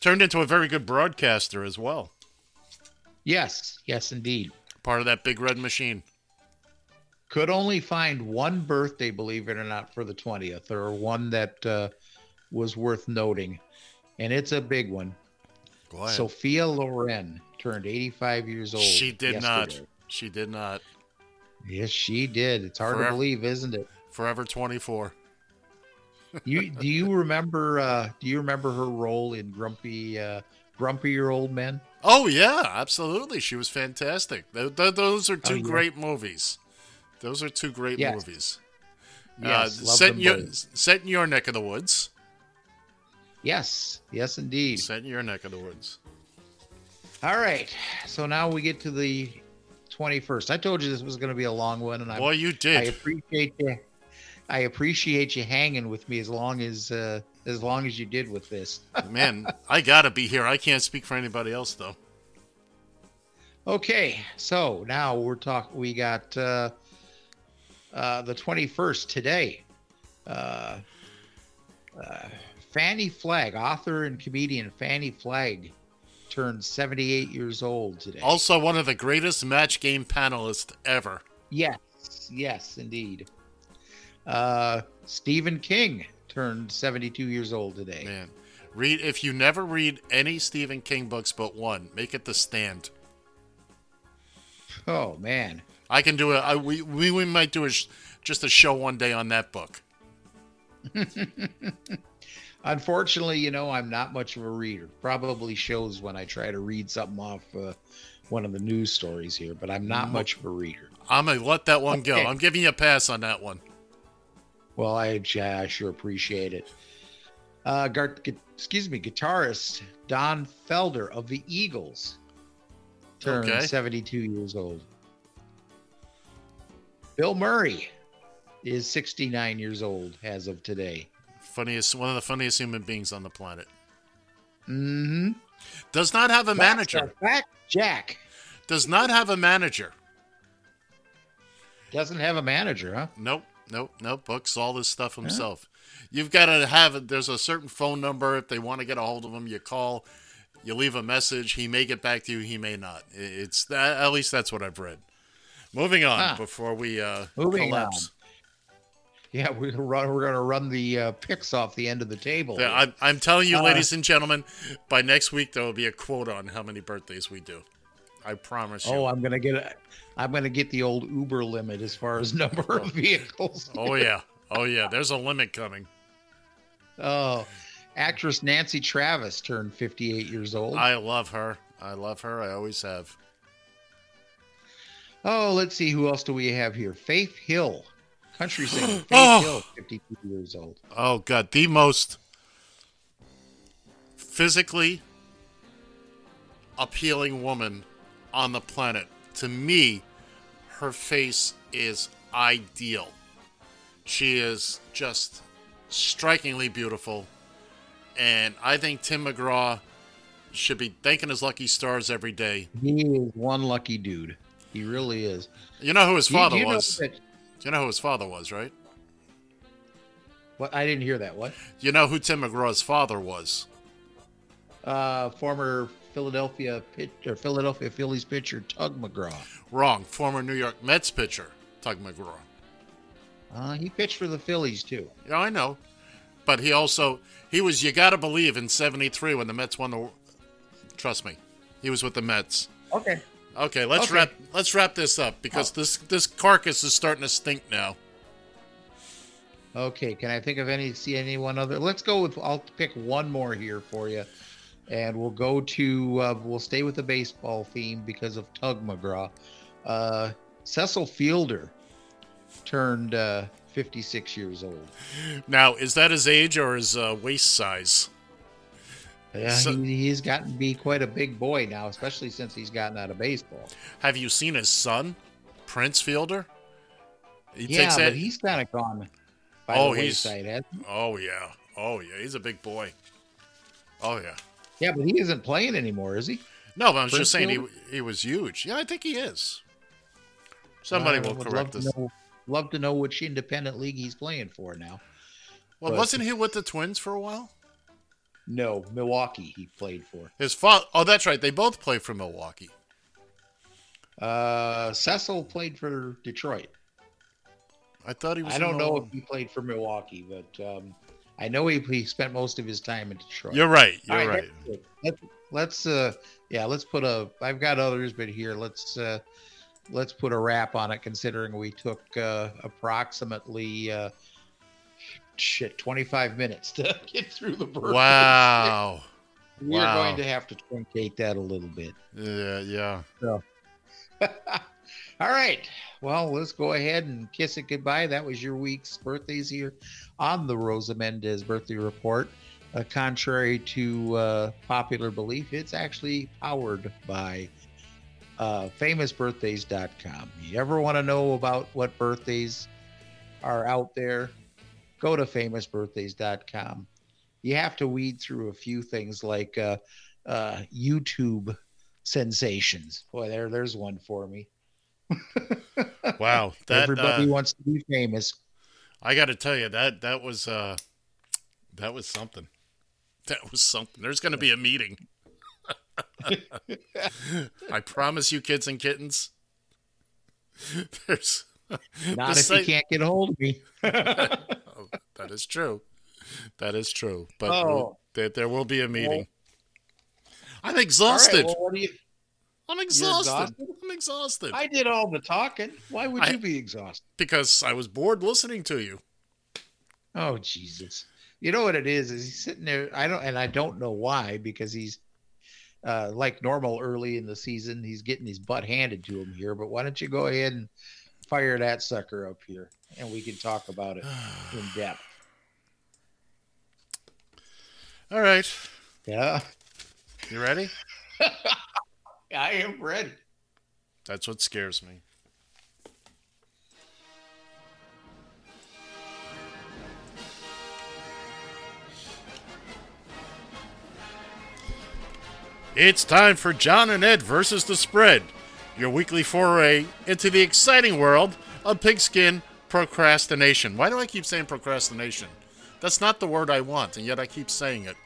turned into a very good broadcaster as well. Yes, yes, indeed. Part of that big red machine. Could only find one birthday, believe it or not, for the 20th, or one that uh, was worth noting, and it's a big one. Go ahead. Sophia Loren turned 85 years old. she did not. She did not. Yes, she did. It's hard Forever- to believe, isn't it? Forever 24. You do you remember? Uh, do you remember her role in Grumpy, uh, Grumpier Old Men? Oh yeah, absolutely. She was fantastic. Th- th- those are two Oh, yeah. great movies. Those are two great Yes. movies. Yes, uh, set in your both. set in your neck of the woods. Yes, yes, indeed. Set in your neck of the woods. All right, so now we get to the 21st. I told you this was going to be a long one, and I Boy, you did. I appreciate you. I appreciate you hanging with me as long as uh, as long as you did with this. Man, I gotta be here. I can't speak for anybody else though. Okay, so now we're talking. We got uh, uh, the 21st today. Uh, uh, Fannie Flagg, author and comedian Fannie Flagg, turned 78 years old today. Also, one of the greatest match game panelists ever. Yes, yes, indeed. Uh, Stephen King turned 72 years old today. Man, read if you never read any Stephen King books but one, make it The Stand. Oh man, I can do it. I, we, we we might do a sh- just a show one day on that book. Unfortunately, you know, I'm not much of a reader. Probably shows when I try to read something off uh, one of the news stories here, but I'm not much of a reader. I'm gonna let that one go. Okay. I'm giving you a pass on that one. Well, I, I sure appreciate it. Uh, gar- gu- excuse me, guitarist Don Felder of the Eagles turned Okay. 72 years old. Bill Murray is 69 years old as of today. Funniest, one of the funniest human beings on the planet. Mm-hmm. Does not have a manager. Jack Does not have a manager. doesn't have a manager, huh? Nope, nope, nope. Books all this stuff himself. You've got to have it. There's a certain phone number. If they want to get a hold of him, you call. You leave a message. He may get back to you. He may not. It's that. At least that's what I've read. Moving on before we uh, Moving collapse. Yeah, we're gonna run, we're gonna run the uh, picks off the end of the table. Yeah, I'm, I'm telling you, Uh, ladies and gentlemen, by next week there will be a quote on how many birthdays we do. I promise you. Oh, I'm gonna get a, I'm gonna get the old Uber limit as far as number of vehicles. Oh yeah. Oh yeah. There's a limit coming. Oh, actress Nancy Travis turned 58 years old. I love her. I love her. I always have. Oh, let's see who else do we have here? Faith Hill, country singer. Faith Oh. Hill, 52 years old. Oh god, the most physically appealing woman on the planet. To me, her face is ideal. She is just strikingly beautiful. And I think Tim McGraw should be thanking his lucky stars every day. He is one lucky dude. He really is. You know who his you- father you know was? that- you know who his father was, right? what? I didn't hear that. What? You know who Tim McGraw's father was? Uh, former Philadelphia pitch or Philadelphia Phillies pitcher Tug McGraw. Wrong. Former New York Mets pitcher, Tug McGraw. Uh, he pitched for the Phillies too. Yeah, I know. But he also he was you got to believe in 73 when the Mets won the trust me. He was with the Mets. Okay. Okay, let's Okay. wrap let's wrap this up because this this carcass is starting to stink now. Okay, can I think of any see anyone other? Let's go with I'll pick one more here for you, and we'll go to uh, we'll stay with the baseball theme because of Tug McGraw. Uh, Cecil Fielder turned uh, 56 years old. Now, is that his age or his uh, waist size? Yeah, So- he, he's gotten to be quite a big boy now, especially since he's gotten out of baseball. Have you seen his son, Prince Fielder? He yeah, but he's kind of gone by Oh, the he's- wayside. hasn't he? Oh yeah. Oh yeah, he's a big boy. Oh yeah. Yeah, but he isn't playing anymore, is he? No, but I was Prince just saying he Fielder? he was huge. Yeah, I think he is. Somebody will correct love us. Know, love to know which independent league he's playing for now. Well, but- wasn't he with the Twins for a while? No, Milwaukee he played for. His father. Oh, that's right. They both play for Milwaukee. Uh, Cecil played for Detroit. I thought he was. I don't know if he played for Milwaukee, but um, I know he, he spent most of his time in Detroit. You're right. You're right. that's good. Let's, let's uh, yeah, let's put a. I've got others, but here let's uh, let's put a wrap on it. Considering we took uh, approximately uh, shit 25 minutes to get through the birthdays. Wow. We're Wow. going to have to truncate that a little bit. Yeah. Yeah. So. All right. Well, let's go ahead and kiss it goodbye. That was your week's birthdays here on the Rosa Mendez Birthday Report. Uh, contrary to uh, popular belief, it's actually powered by uh, famousbirthdays.com. You ever want to know about what birthdays are out there? Go to famousbirthdays.com. You have to weed through a few things like uh, uh, YouTube sensations. Boy, there, there's one for me. Wow. That. Everybody uh, wants to be famous. I got to tell you that that was uh, that was something. That was something. There's going to be a meeting. I promise you, kids and kittens. There's Not if you can't get a hold of me. That is true. That is true. But Oh. we'll- there, there will be a meeting. I'm All right, exhausted. well, you? I'm exhausted. exhausted? I'm exhausted. I did all the talking. Why would I- you be exhausted? because I was bored listening to you. Oh Jesus! You know what it is? Is he's sitting there? I don't, and I don't know why because he's uh, like normal early in the season. He's getting his butt handed to him here. But why don't you go ahead and fire that sucker up here, and we can talk about it in depth. All right. Yeah, You ready? I am ready. That's what scares me. It's time for John and Ed versus the spread, your weekly foray into the exciting world of pigskin procrastination. Why do I keep saying procrastination? That's not the word I want, and yet I keep saying it.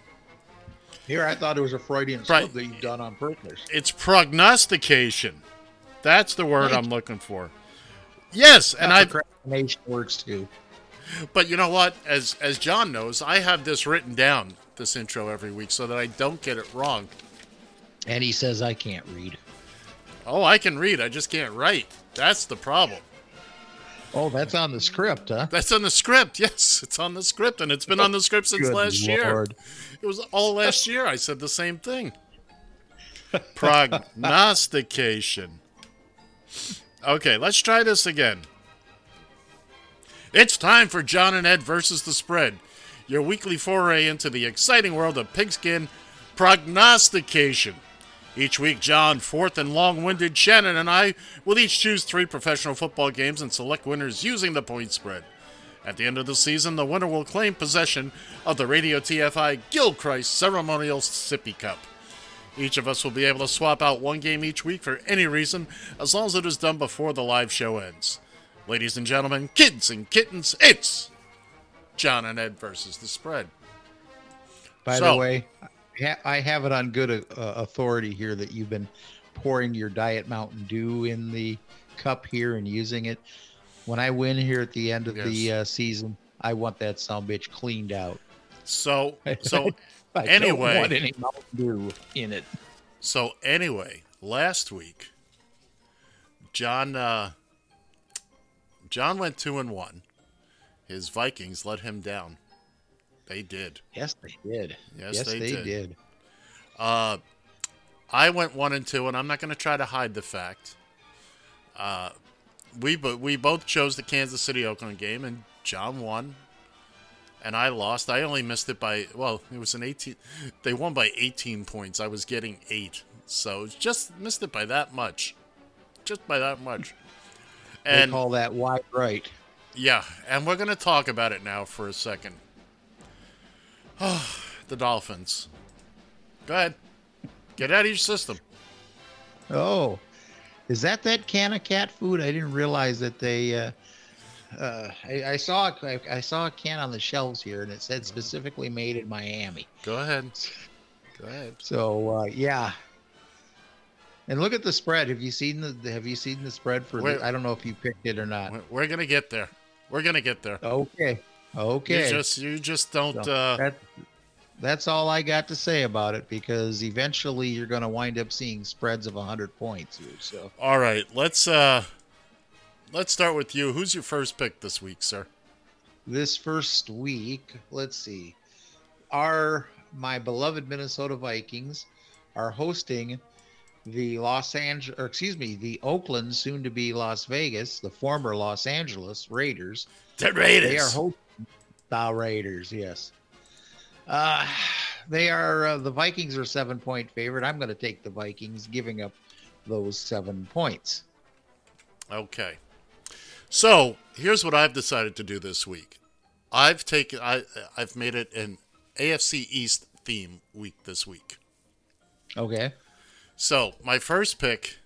Here, I thought it was a Freudian Right. slip that you've done on purpose. It's prognostication. That's the word Right. I'm looking for. Yes, and I. procrastination works too. But you know what? As as John knows, I have this written down this intro every week so that I don't get it wrong. And he says I can't read. Oh, I can read. I just can't write. That's the problem. Oh, that's on the script, huh? That's on the script. Yes, it's on the script, and it's been on the script since Good last year. It was all last year. I said the same thing. Prognostication. Okay, let's try this again. It's time for John and Ed versus the spread. Your weekly foray into the exciting world of pigskin prognostication. Each week, John, fourth and long winded Shannon, and I will each choose three professional football games and select winners using the point spread. At the end of the season, the winner will claim possession of the Radio TFI Gilchrist Ceremonial Sippy Cup. Each of us will be able to swap out one game each week for any reason, as long as it is done before the live show ends. Ladies and gentlemen, kids and kittens, it's John and Ed versus the spread. By So- the way, ha- I have it on good uh, authority here that you've been pouring your Diet Mountain Dew in the cup here and using it. When I win here at the end of the uh, season, I want that some bitch cleaned out. So, so anyway, don't any Mountain Dew in it. So anyway, last week, John uh, John went two and one. His Vikings let him down. They did. Yes, they did. Yes, yes they they, did. did. Uh, I went one and two, and I'm not going to try to hide the fact. Uh, we bo- we both chose the Kansas City Oakland game, and John won, and I lost. I only missed it by well, it was an 18. They won by 18 points. I was getting eight, so just missed it by that much, just by that much. they And call that wide right. yeah, and we're going to talk about it now for a second. the Dolphins. Go ahead. Get out of your system. Oh, is that that can of cat food? I didn't realize that they. Uh, uh, I, I saw I, I saw a can on the shelves here, and it said specifically made in Miami. Go ahead. Go ahead. So uh, yeah. And look at the spread. Have you seen the Have you seen the spread for? The, I don't know if you picked it or not. We're- We're gonna get there. We're gonna get there. Okay. Okay. You just you just don't. So Uh, that, that's all I got to say about it because eventually you're going to wind up seeing spreads of 100 points here. So all right. Let's uh, let's start with you. Who's your first pick this week, sir? this first week, let's see, our my beloved Minnesota Vikings are hosting the Los Angeles, or excuse me, the Oakland, soon to be Las Vegas, the former Los Angeles Raiders. The Raiders. They are hosting the Raiders. Yes. Uh, they are uh, the Vikings are seven point favorite. I'm going to take the Vikings, giving up those seven points. Okay. So here's what I've decided to do this week. I've taken I I've made it an AFC East theme week this week. Okay. So my first pick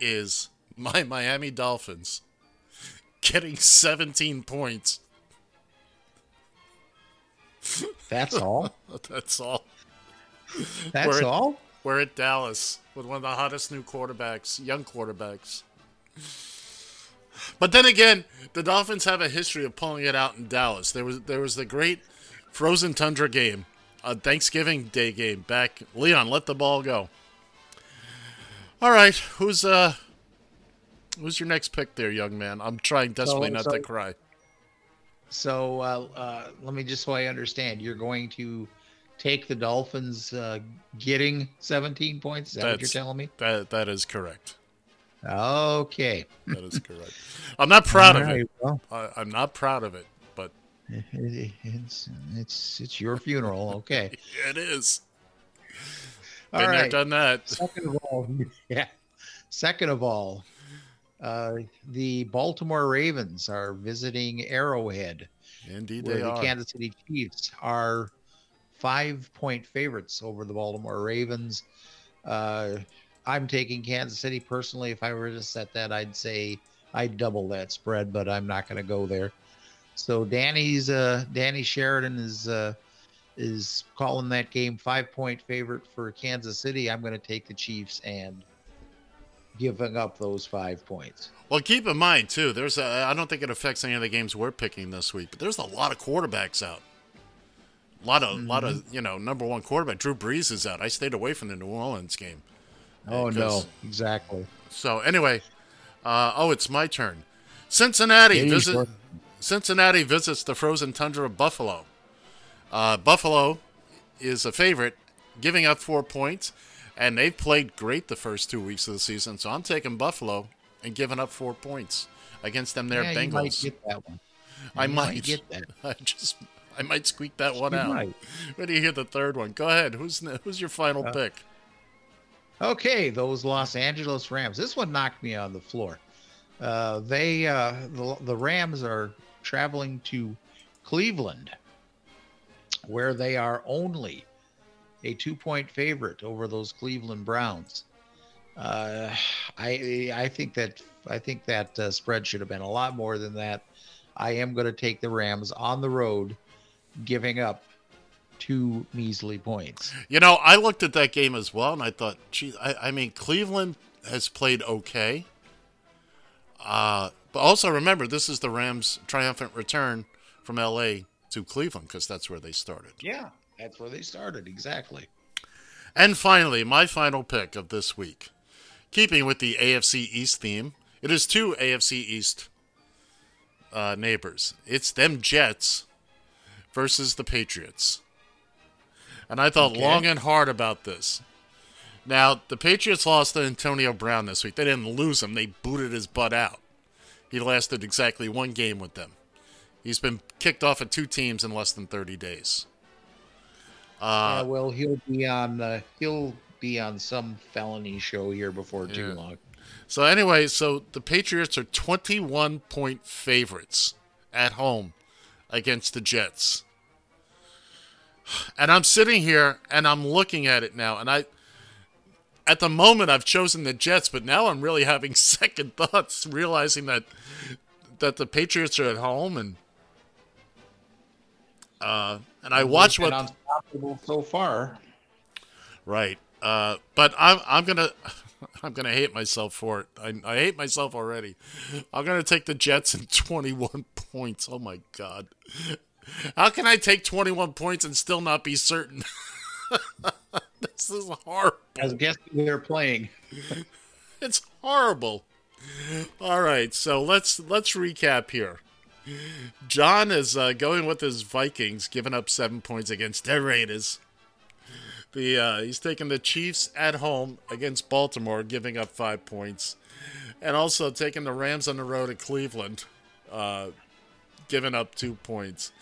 is my Miami Dolphins getting 17 points. That's all. That's all. That's We're at- all. We're at Dallas with one of the hottest new quarterbacks, young quarterbacks. But then again, the Dolphins have a history of pulling it out in Dallas. There was there was the great frozen tundra game, a Thanksgiving Day game back. Leon, let the ball go. All right, who's uh, who's your next pick there, young man? I'm trying desperately So- not so- to cry. So uh, uh, let me just so I understand, you're going to take the Dolphins uh, getting 17 points. Is that what you're telling me? That that is correct. Okay. That is correct. I'm not proud All of right, it. well. I, I'm not proud of it, but it's it's it's your funeral. Okay. it is. All Been there, right. done that. Second of all, yeah. Second of all, uh, the Baltimore Ravens are visiting Arrowhead, Indeed, where they the are. Kansas City Chiefs are five-point favorites over the Baltimore Ravens. Uh, I'm taking Kansas City personally. If I were to set that, I'd say I'd double that spread, but I'm not going to go there. So Danny's uh, Danny Sheridan is uh, is calling that game five point favorite for Kansas City. I'm going to take the Chiefs and giving up those five points. Well, keep in mind too. There's. I don't think it affects any of the games we're picking this week, but there's a lot of quarterbacks out. A lot of, lot of, Mm-hmm. you know, number one quarterback. Drew Brees is out. I stayed away from the New Orleans game. Oh no, exactly. So anyway, uh, oh, it's my turn. Cincinnati Yeah, visit. sure. Cincinnati visits the frozen tundra of Buffalo. Uh, Buffalo is a favorite, giving up four points, and they've played great the first two weeks of the season. So I'm taking Buffalo and giving up four points against them. Their yeah, Bengals. You might get that one. I You might get that. I just I might squeak that one You out. might. When do you hear the third one? Go ahead. Who's who's your final Uh, pick? Okay, those Los Angeles Rams. This one knocked me on the floor. Uh, they uh, the, the Rams are traveling to Cleveland, where they are only a two-point favorite over those Cleveland Browns. Uh, I I think that I think that uh, spread should have been a lot more than that. I am going to take the Rams on the road, giving up two measly points. You know, I looked at that game as well, and I thought, gee, I, I mean, Cleveland has played okay. Uh, but also remember, this is the Rams' triumphant return from L.A. to Cleveland because that's where they started. Yeah, that's where they started exactly. And finally, my final pick of this week, keeping with the AFC East theme, it is two AFC East uh, neighbors. It's them Jets versus the Patriots. And I thought Okay. long and hard about this. Now, the Patriots lost to Antonio Brown this week. They didn't lose him, they booted his butt out. He lasted exactly one game with them. He's been kicked off of two teams in less than 30 days. Uh, Uh, well, he'll be on uh, he'll be on some felony show here before too Yeah. long. So anyway, so the Patriots are 21 point favorites at home against the Jets. And I'm sitting here and I'm looking at it now and I at the moment I've chosen the Jets, but now I'm really having second thoughts realizing that that the Patriots are at home and uh and I watch what unstoppable so far. Right. Uh, but I'm I'm gonna I'm gonna hate myself for it. I, I hate myself already. I'm gonna take the Jets in 21 points. Oh my god. How can I take 21 points and still not be certain? this is horrible. I guess they're playing. It's horrible. All right, so let's let's recap here. John is uh, going with his Vikings, giving up seven points against the Raiders. The uh, he's taking the Chiefs at home against Baltimore, giving up five points, and also taking the Rams on the road at Cleveland, uh, giving up two points.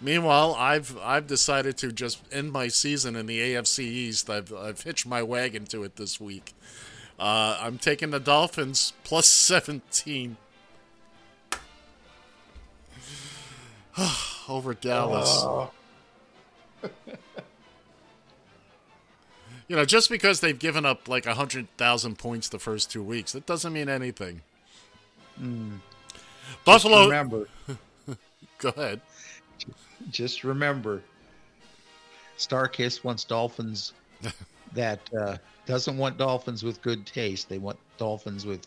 Meanwhile, I've I've decided to just end my season in the AFC East. I've I've hitched my wagon to it this week. Uh, I'm taking the Dolphins plus 17 over Dallas. Oh. You know, just because they've given up like 100,000 points the first two weeks, that doesn't mean anything. Mm. Buffalo. Just remember, Go ahead. just remember, StarKist wants dolphins that uh, doesn't want dolphins with good taste. They want dolphins with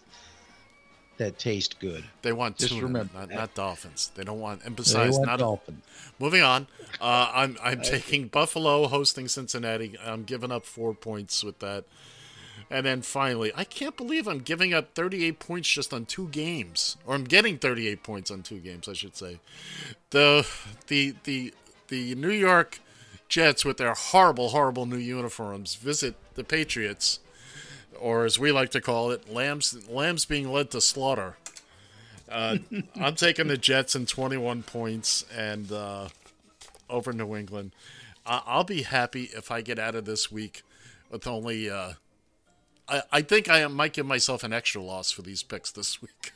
that taste good. They want Just tuna, remember not, not dolphins. They don't want, and besides, want not dolphins. Moving on, uh, I'm I'm taking Buffalo hosting Cincinnati. I'm giving up four points with that, and then finally, I can't believe I'm giving up 38 points just on two games, or I'm getting 38 points on two games, I should say. The the the the New York Jets with their horrible, horrible new uniforms visit the Patriots, or as we like to call it, lambs lambs being led to slaughter. Uh, I'm taking the Jets in 21 points and uh, over New England. I- I'll be happy if I get out of this week with only. Uh, I-, I think I might give myself an extra loss for these picks this week.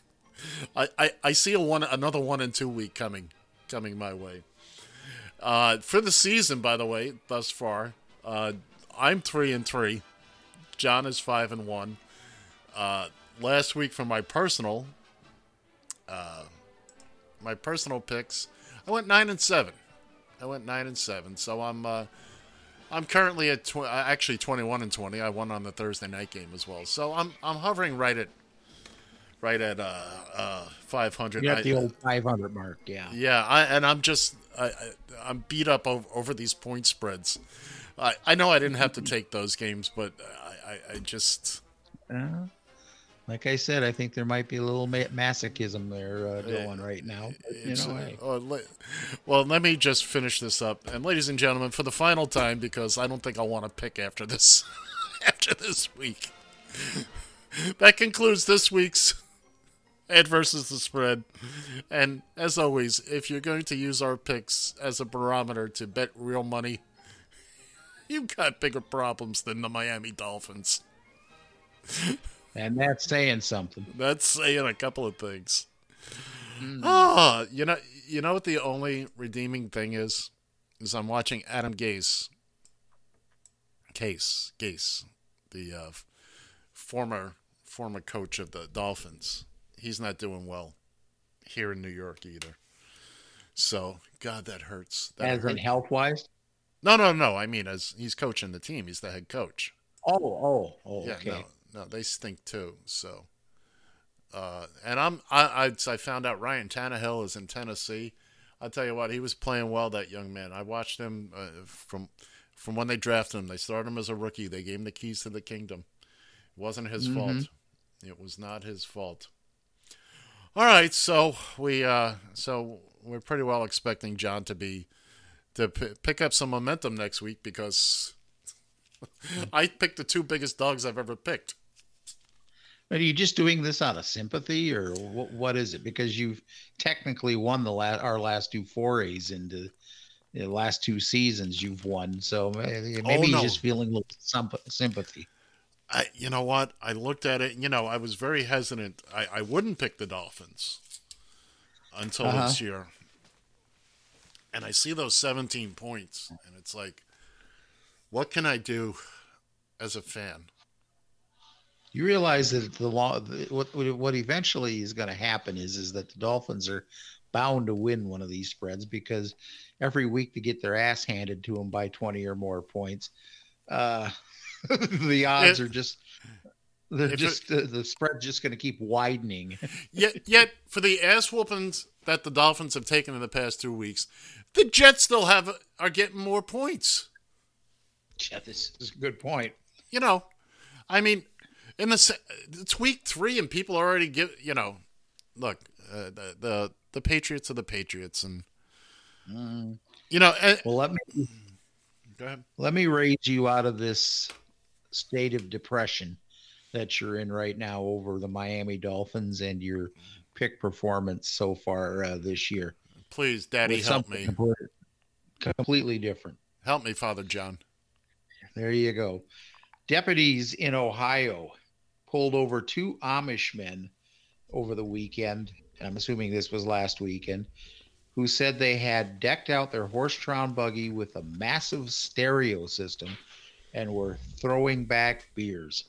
I, I, I see a one another one and two week coming coming my way. Uh, for the season, by the way, thus far, uh, I'm three and three. John is five and one. Uh, last week for my personal, uh, my personal picks, I went nine and seven. I went nine and seven, so I'm uh, I'm currently at tw- uh, actually 21 and 20. I won on the Thursday night game as well, so I'm I'm hovering right at right at uh, uh, 500. You're at the old 500 mark. Yeah. yeah, I, and I'm just I, I, I'm beat up over, over these point spreads. I, I know I didn't have to take those games, but I, I, I just Uh, like I said, I think there might be a little ma- masochism there uh, going right now. But, you know, uh, hey. oh, well, let me just finish this up, and ladies and gentlemen, for the final time, because I don't think I'll want to pick after this, after this week. that concludes this week's Ed versus the spread, and as always, if you're going to use our picks as a barometer to bet real money, you've got bigger problems than the Miami Dolphins. and that's saying something. That's saying a couple of things. Ah, you know, you know what the only redeeming thing is? Is I'm watching Adam Gase, Case Gase, the uh, former former coach of the Dolphins. He's not doing well here in New York either. So, God, that hurts. That As in health wise? No, no, no. I mean, as he's coaching the team, he's the head coach. Oh, oh, oh, Yeah, okay. no, no, they stink too. So, uh, and I'm I, I I found out Ryan Tannehill is in Tennessee. I'll tell you what, he was playing well. That young man. I watched him uh, from from when they drafted him. They started him as a rookie. They gave him the keys to the kingdom. It wasn't his Mhm. fault. It was not his fault. All right, so we uh, so we're pretty well expecting John to be to p- pick up some momentum next week because I picked the two biggest dogs I've ever picked. Are you just doing this out of sympathy, or what, what is it? Because you've technically won the last our last two forays into the last two seasons. You've won, so maybe, maybe no. he's just feeling a little sympathy. I, you know what? I looked at it. You know, I was very hesitant. I, I wouldn't pick the Dolphins until Uh-huh. this year, and I see those 17 points, and it's like, what can I do as a fan? You realize that the law, what what eventually is going to happen is is that the Dolphins are bound to win one of these spreads because every week they get their ass handed to them by twenty or more points. Uh, the odds are just they're if it- just uh, the spread's just going to keep widening. Yet, yet for the ass whoopings that the Dolphins have taken in the past two weeks, the Jets still have are getting more points. Yeah, this is a good point. You know, I mean, in the it's week three, and people already give you know, look, uh, the, the the Patriots are the Patriots, and you know, and, Well, let me go ahead. let me raise you out of this state of depression that you're in right now over the Miami Dolphins and your pick performance so far uh, this year. Please, Daddy, help me, completely- different. help me, Father John. There you go. Deputies in Ohio pulled over two Amish men over the weekend. I'm assuming this was last weekend, who said they had decked out their horse-drawn buggy with a massive stereo system and were throwing back beers.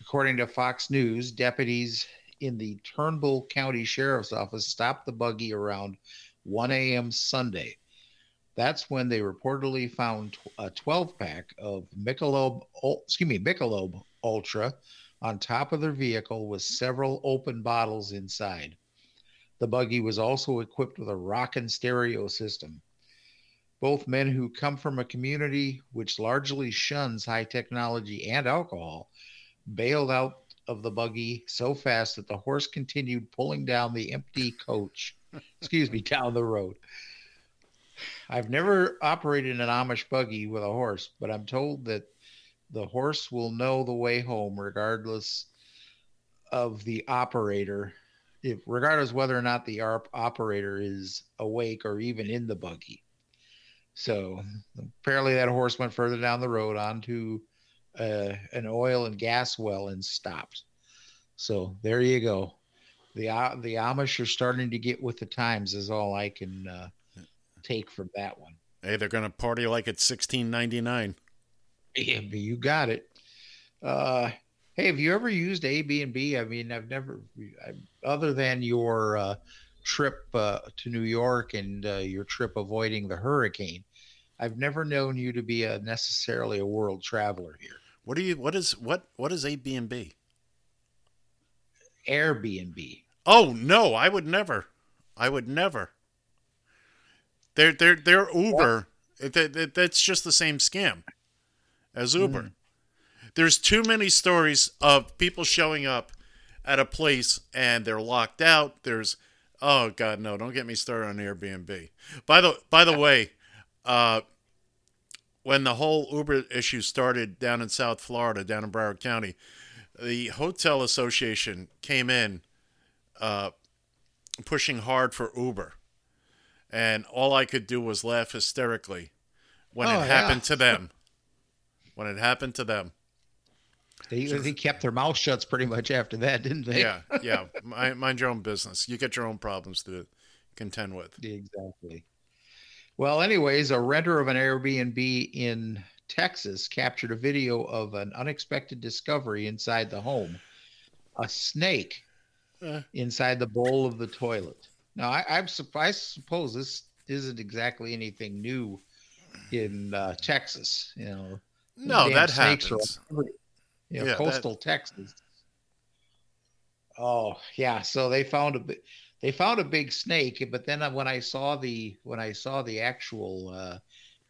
According to Fox News, deputies in the Trumbull County Sheriff's Office stopped the buggy around 1 a.m. Sunday. That's when they reportedly found a 12 pack of Michelob, excuse me, Michelob Ultra on top of their vehicle with several open bottles inside. The buggy was also equipped with a rockin' stereo system. Both men who come from a community which largely shuns high technology and alcohol bailed out of the buggy so fast that the horse continued pulling down the empty coach, excuse me, down the road. I've never operated an Amish buggy with a horse, but I'm told that the horse will know the way home regardless of the operator, if regardless whether or not the arp- operator is awake or even in the buggy. So apparently that horse went further down the road onto uh, an oil and gas well and stopped. So there you go. The uh, the Amish are starting to get with the times. Is all I can uh, take from that one. Hey, they're gonna party like it's 1699. Yeah, but you got it. Uh, hey, have you ever used Airbnb? I mean, I've never, I, other than your uh, trip uh, to New York and uh, your trip avoiding the hurricane, I've never known you to be a necessarily a world traveler here. What do you? What is what? What is Airbnb? Airbnb. Oh no, I would never. I would never. They're they're they're Uber. That- that- that's just the same scam as Uber. There's too many stories of people showing up at a place and they're locked out. There's oh god no, don't get me started on Airbnb. By the by the way, uh, when the whole Uber issue started down in South Florida, down in Broward County, the hotel association came in uh, pushing hard for Uber, and all I could do was laugh hysterically when Oh, it yeah. happened to them. When it happened to them. They, they kept their mouth shut pretty much after that, didn't they? Yeah, yeah. Mind, mind your own business. You get your own problems to contend with. Exactly. Well, anyways, a renter of an Airbnb in Texas captured a video of an unexpected discovery inside the home a snake Eh. inside the bowl of the toilet. Now, I, I'm I suppose this isn't exactly anything new in uh, Texas. You know, No, that snakes are happens. you know, Yeah, that- coastal Texas. Oh yeah, so they found a bi- they found a big snake, but then when I saw the when I saw the actual uh,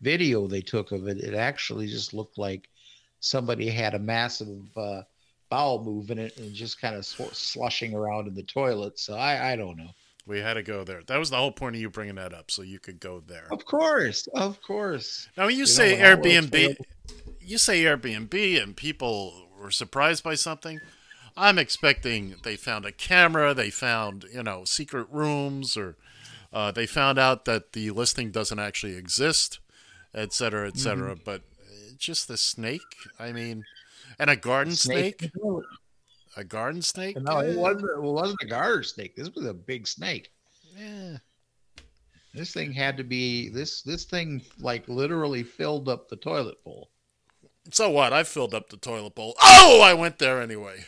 video they took of it, it actually just looked like somebody had a massive uh, bowel move in it and just kind of sw- slushing around in the toilet. So I I don't know. We had to go there. That was the whole point of you bringing that up, so you could go there. Of course, of course. Now, when you, You say Airbnb, you say Airbnb, and people were surprised by something. I'm expecting they found a camera, they found you know secret rooms, or uh, they found out that the listing doesn't actually exist, et cetera, et cetera. Mm-hmm. But uh, just the snake, I mean, and a garden Snake snake, in the toilet. a garden snake. No, it Eh, wasn't. It wasn't a garter snake. This was a big snake. eh. This thing had to be this. This thing like literally filled up the toilet bowl. So what? I filled up the toilet bowl. Oh, I went there anyway.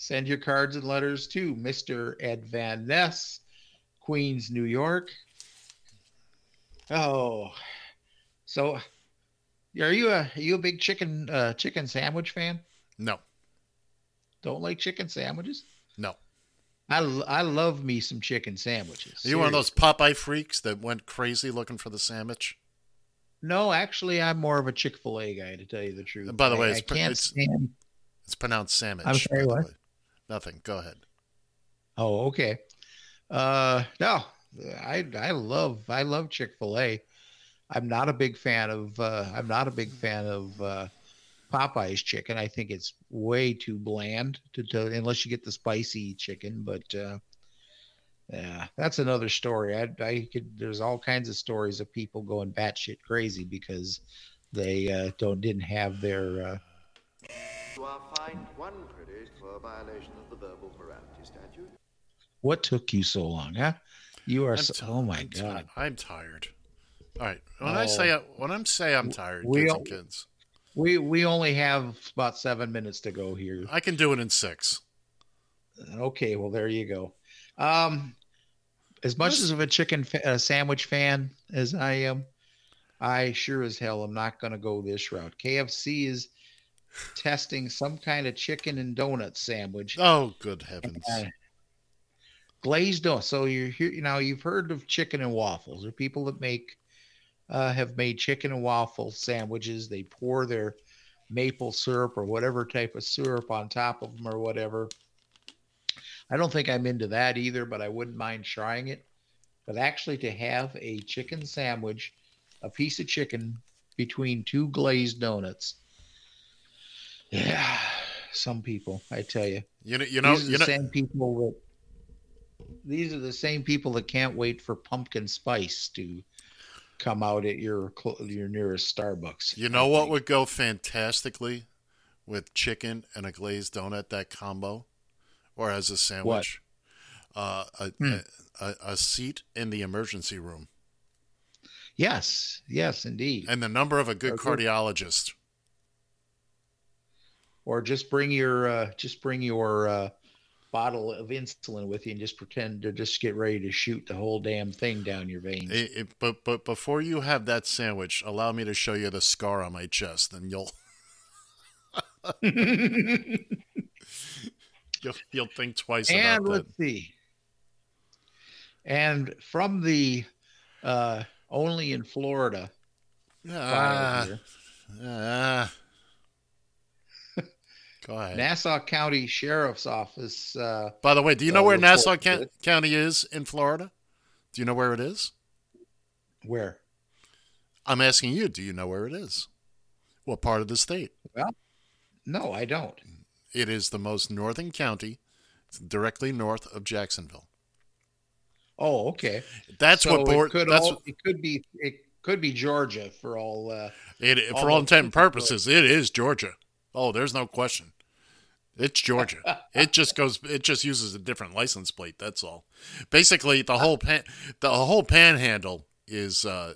Send your cards and letters to Mr. Ed Van Ness, Queens, New York. Oh, so are you a are you a big chicken uh, chicken sandwich fan? No, Don't like chicken sandwiches? no. I, I love me some chicken sandwiches. Are you one of those Seriously. Popeye freaks that went crazy looking for the sandwich? No, actually, I'm more of a Chick Fil A guy to tell you the truth. And by the way, I, it's I can't it's- stand. It's pronounced sandwich. I'm sorry, what? Way. Nothing. Go ahead. Oh, okay. Uh, no, I I love I love Chick Fil A. I'm not a big fan of uh, I'm not a big fan of uh, Popeye's chicken. I think it's way too bland to, to unless you get the spicy chicken. But uh, yeah, that's another story. I I could there's all kinds of stories of people going batshit crazy because they uh, don't didn't have their uh, You are fined one credit for a violation of the verbal morality statute. what took you so long, huh? You are so, ti- oh my I'm god. I'm tired. All right. When I say when I'm say I'm tired, we kids all- and kids, We we only have about seven minutes to go here. I can do it in six. Okay, well there you go. Um, as much Listen- as of a chicken fa- uh, sandwich fan as I am, I sure as hell am not going to go this route. KFC is testing some kind of chicken and donut sandwich. Oh, good heavens! Uh, glazed donut. So you're here, you know, you've heard of chicken and waffles. There are people that make uh, have made chicken and waffle sandwiches. They pour their maple syrup or whatever type of syrup on top of them or whatever. I don't think I'm into that either, but I wouldn't mind trying it. But actually, to have a chicken sandwich, a piece of chicken between two glazed donuts. Yeah, some people, I tell you. You know, you know, These are you the know. same people that these are the same people that can't wait for pumpkin spice to come out at your your nearest Starbucks. You know what would go fantastically with chicken and a glazed donut? That combo, or as a sandwich, uh, a, Hmm. a, a a seat in the emergency room, Yes, yes, indeed. and the number of a good Okay. cardiologist. Or just bring your uh, just bring your uh, bottle of insulin with you and just pretend to just get ready to shoot the whole damn thing down your veins. It, it, but but before you have that sandwich, allow me to show you the scar on my chest, and you'll you'll, you'll think twice and about that. let's see. And from the uh, only in Florida Ah, ah. Go ahead. Nassau County Sheriff's Office. Uh, By the way, do you uh, know where Nassau Ca- County is in Florida? Do you know where it is? Where? I'm asking you. Do you know where it is? What part of the state? Well, no, I don't. It is the most northern county, it's directly north of Jacksonville. Oh, okay. That's So what board. It could, That's all, it could be. It could be Georgia for all. Uh, it, for all the- intent and purposes. It is Georgia. Oh, there's no question. It's Georgia. it just goes. It just uses a different license plate. That's all. Basically, the whole pan, the whole panhandle is uh,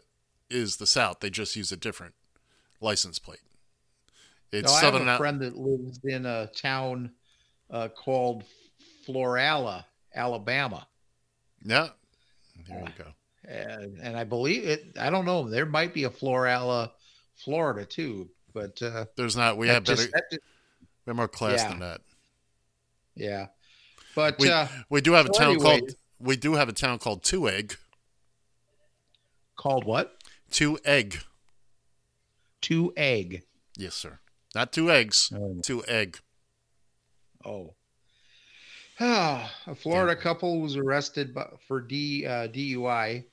is the South. They just use a different license plate. It's no, I have a out- friend that lives in a town uh, called Florala, Alabama, yeah. There we go. and, and I believe it. I don't know. There might be a Florala, Florida too, but uh, There's not. We have better. just- that just- we have more class Yeah. than that. yeah. But We, uh, we do have a town anyway- called. We do have a town called Two Egg. called what? Two Egg. Two egg. Yes, sir. Not two eggs. Oh. Two egg. Oh. a Florida couple was arrested bu- for D, uh, DUI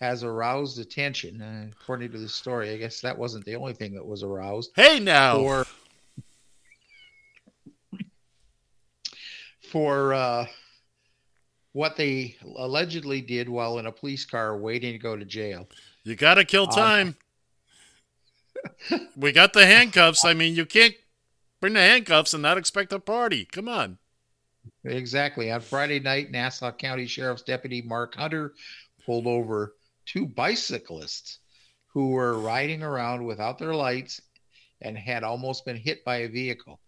has aroused attention. Uh, according to the story, I guess that wasn't the only thing that was aroused. Hey now. For, for uh, what they allegedly did while in a police car waiting to go to jail. You got to kill Um, time. we got the handcuffs. I mean, you can't bring the handcuffs and not expect a party. Come on. Exactly. On Friday night, Nassau County Sheriff's Deputy Mark Hunter pulled over two bicyclists who were riding around without their lights and had almost been hit by a vehicle.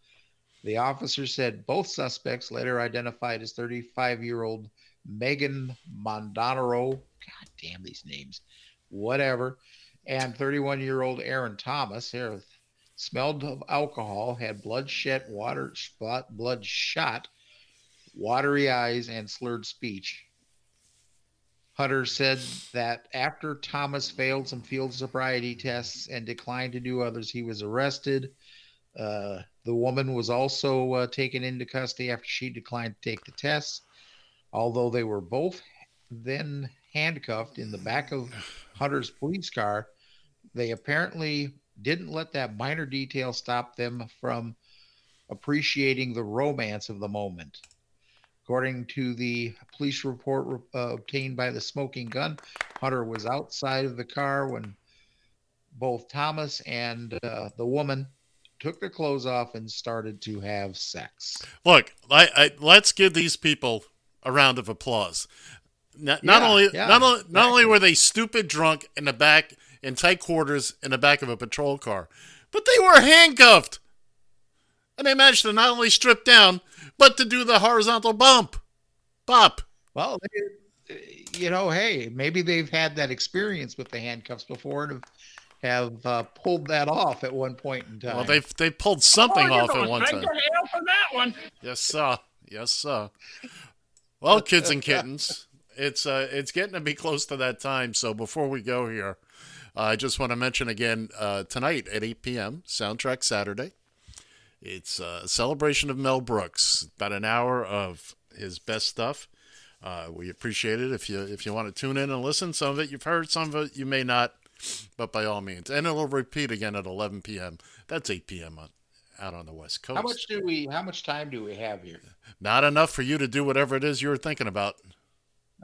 The officer said both suspects, later identified as 35 year old Megan Mondonaro, God damn these names, whatever, and 31 year old Aaron Thomas, here, smelled of alcohol, had bloodshed, water, spot, bloodshot watery eyes, and slurred speech. Hunter said that after Thomas failed some field sobriety tests and declined to do others, he was arrested. Uh, the woman was also uh, taken into custody after she declined to take the tests. Although they were both then handcuffed in the back of Hunter's police car, they apparently didn't let that minor detail stop them from appreciating the romance of the moment. According to the police report uh, obtained by the smoking gun, Hunter was outside of the car when both Thomas and uh, the woman took their clothes off and started to have sex. Look, I, I, let's give these people a round of applause. Not, not Yeah, only, yeah, not only, not only were they stupid drunk in the back in tight quarters in the back of a patrol car, but they were handcuffed, and they managed to not only strip down, but to do the horizontal bump, bop. Well, you know, hey, maybe they've had that experience with the handcuffs before and have, have uh, pulled that off at one point in time. Well, they've they pulled something oh, off at one straight time. to hell for that one. Yes, sir. Yes, sir. Well, kids and kittens, it's uh, it's getting to be close to that time. So before we go here, uh, I just want to mention again uh, tonight at 8 p.m. Soundtrack Saturday. It's a celebration of Mel Brooks. About an hour of his best stuff. Uh, we appreciate it if you if you want to tune in and listen. Some of it you've heard, some of it you may not, but by all means. And it'll repeat again at 11 p.m. That's 8 p.m. On, out on the West Coast. how much do we? How much time do we have here? Not enough for you to do whatever it is you were thinking about.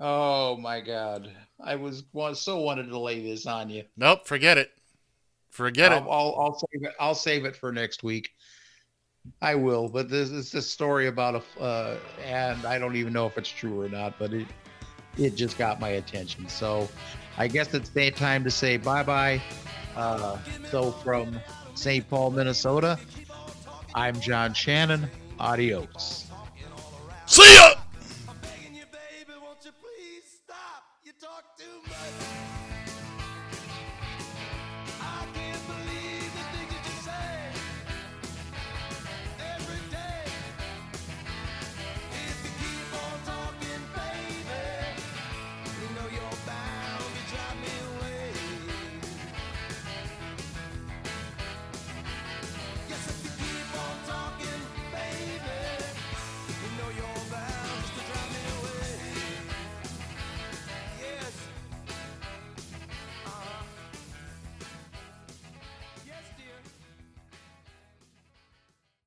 Oh my God! I was, was so wanted to lay this on you. Nope, forget it. Forget I'll, it. I'll, I'll save it. I'll save it for next week. I will, but this is a story about a, uh, and I don't even know if it's true or not, but it, it just got my attention. So, I guess it's day time to say bye bye. Uh, so from St. Paul, Minnesota, I'm John Shannon. Adios. See ya!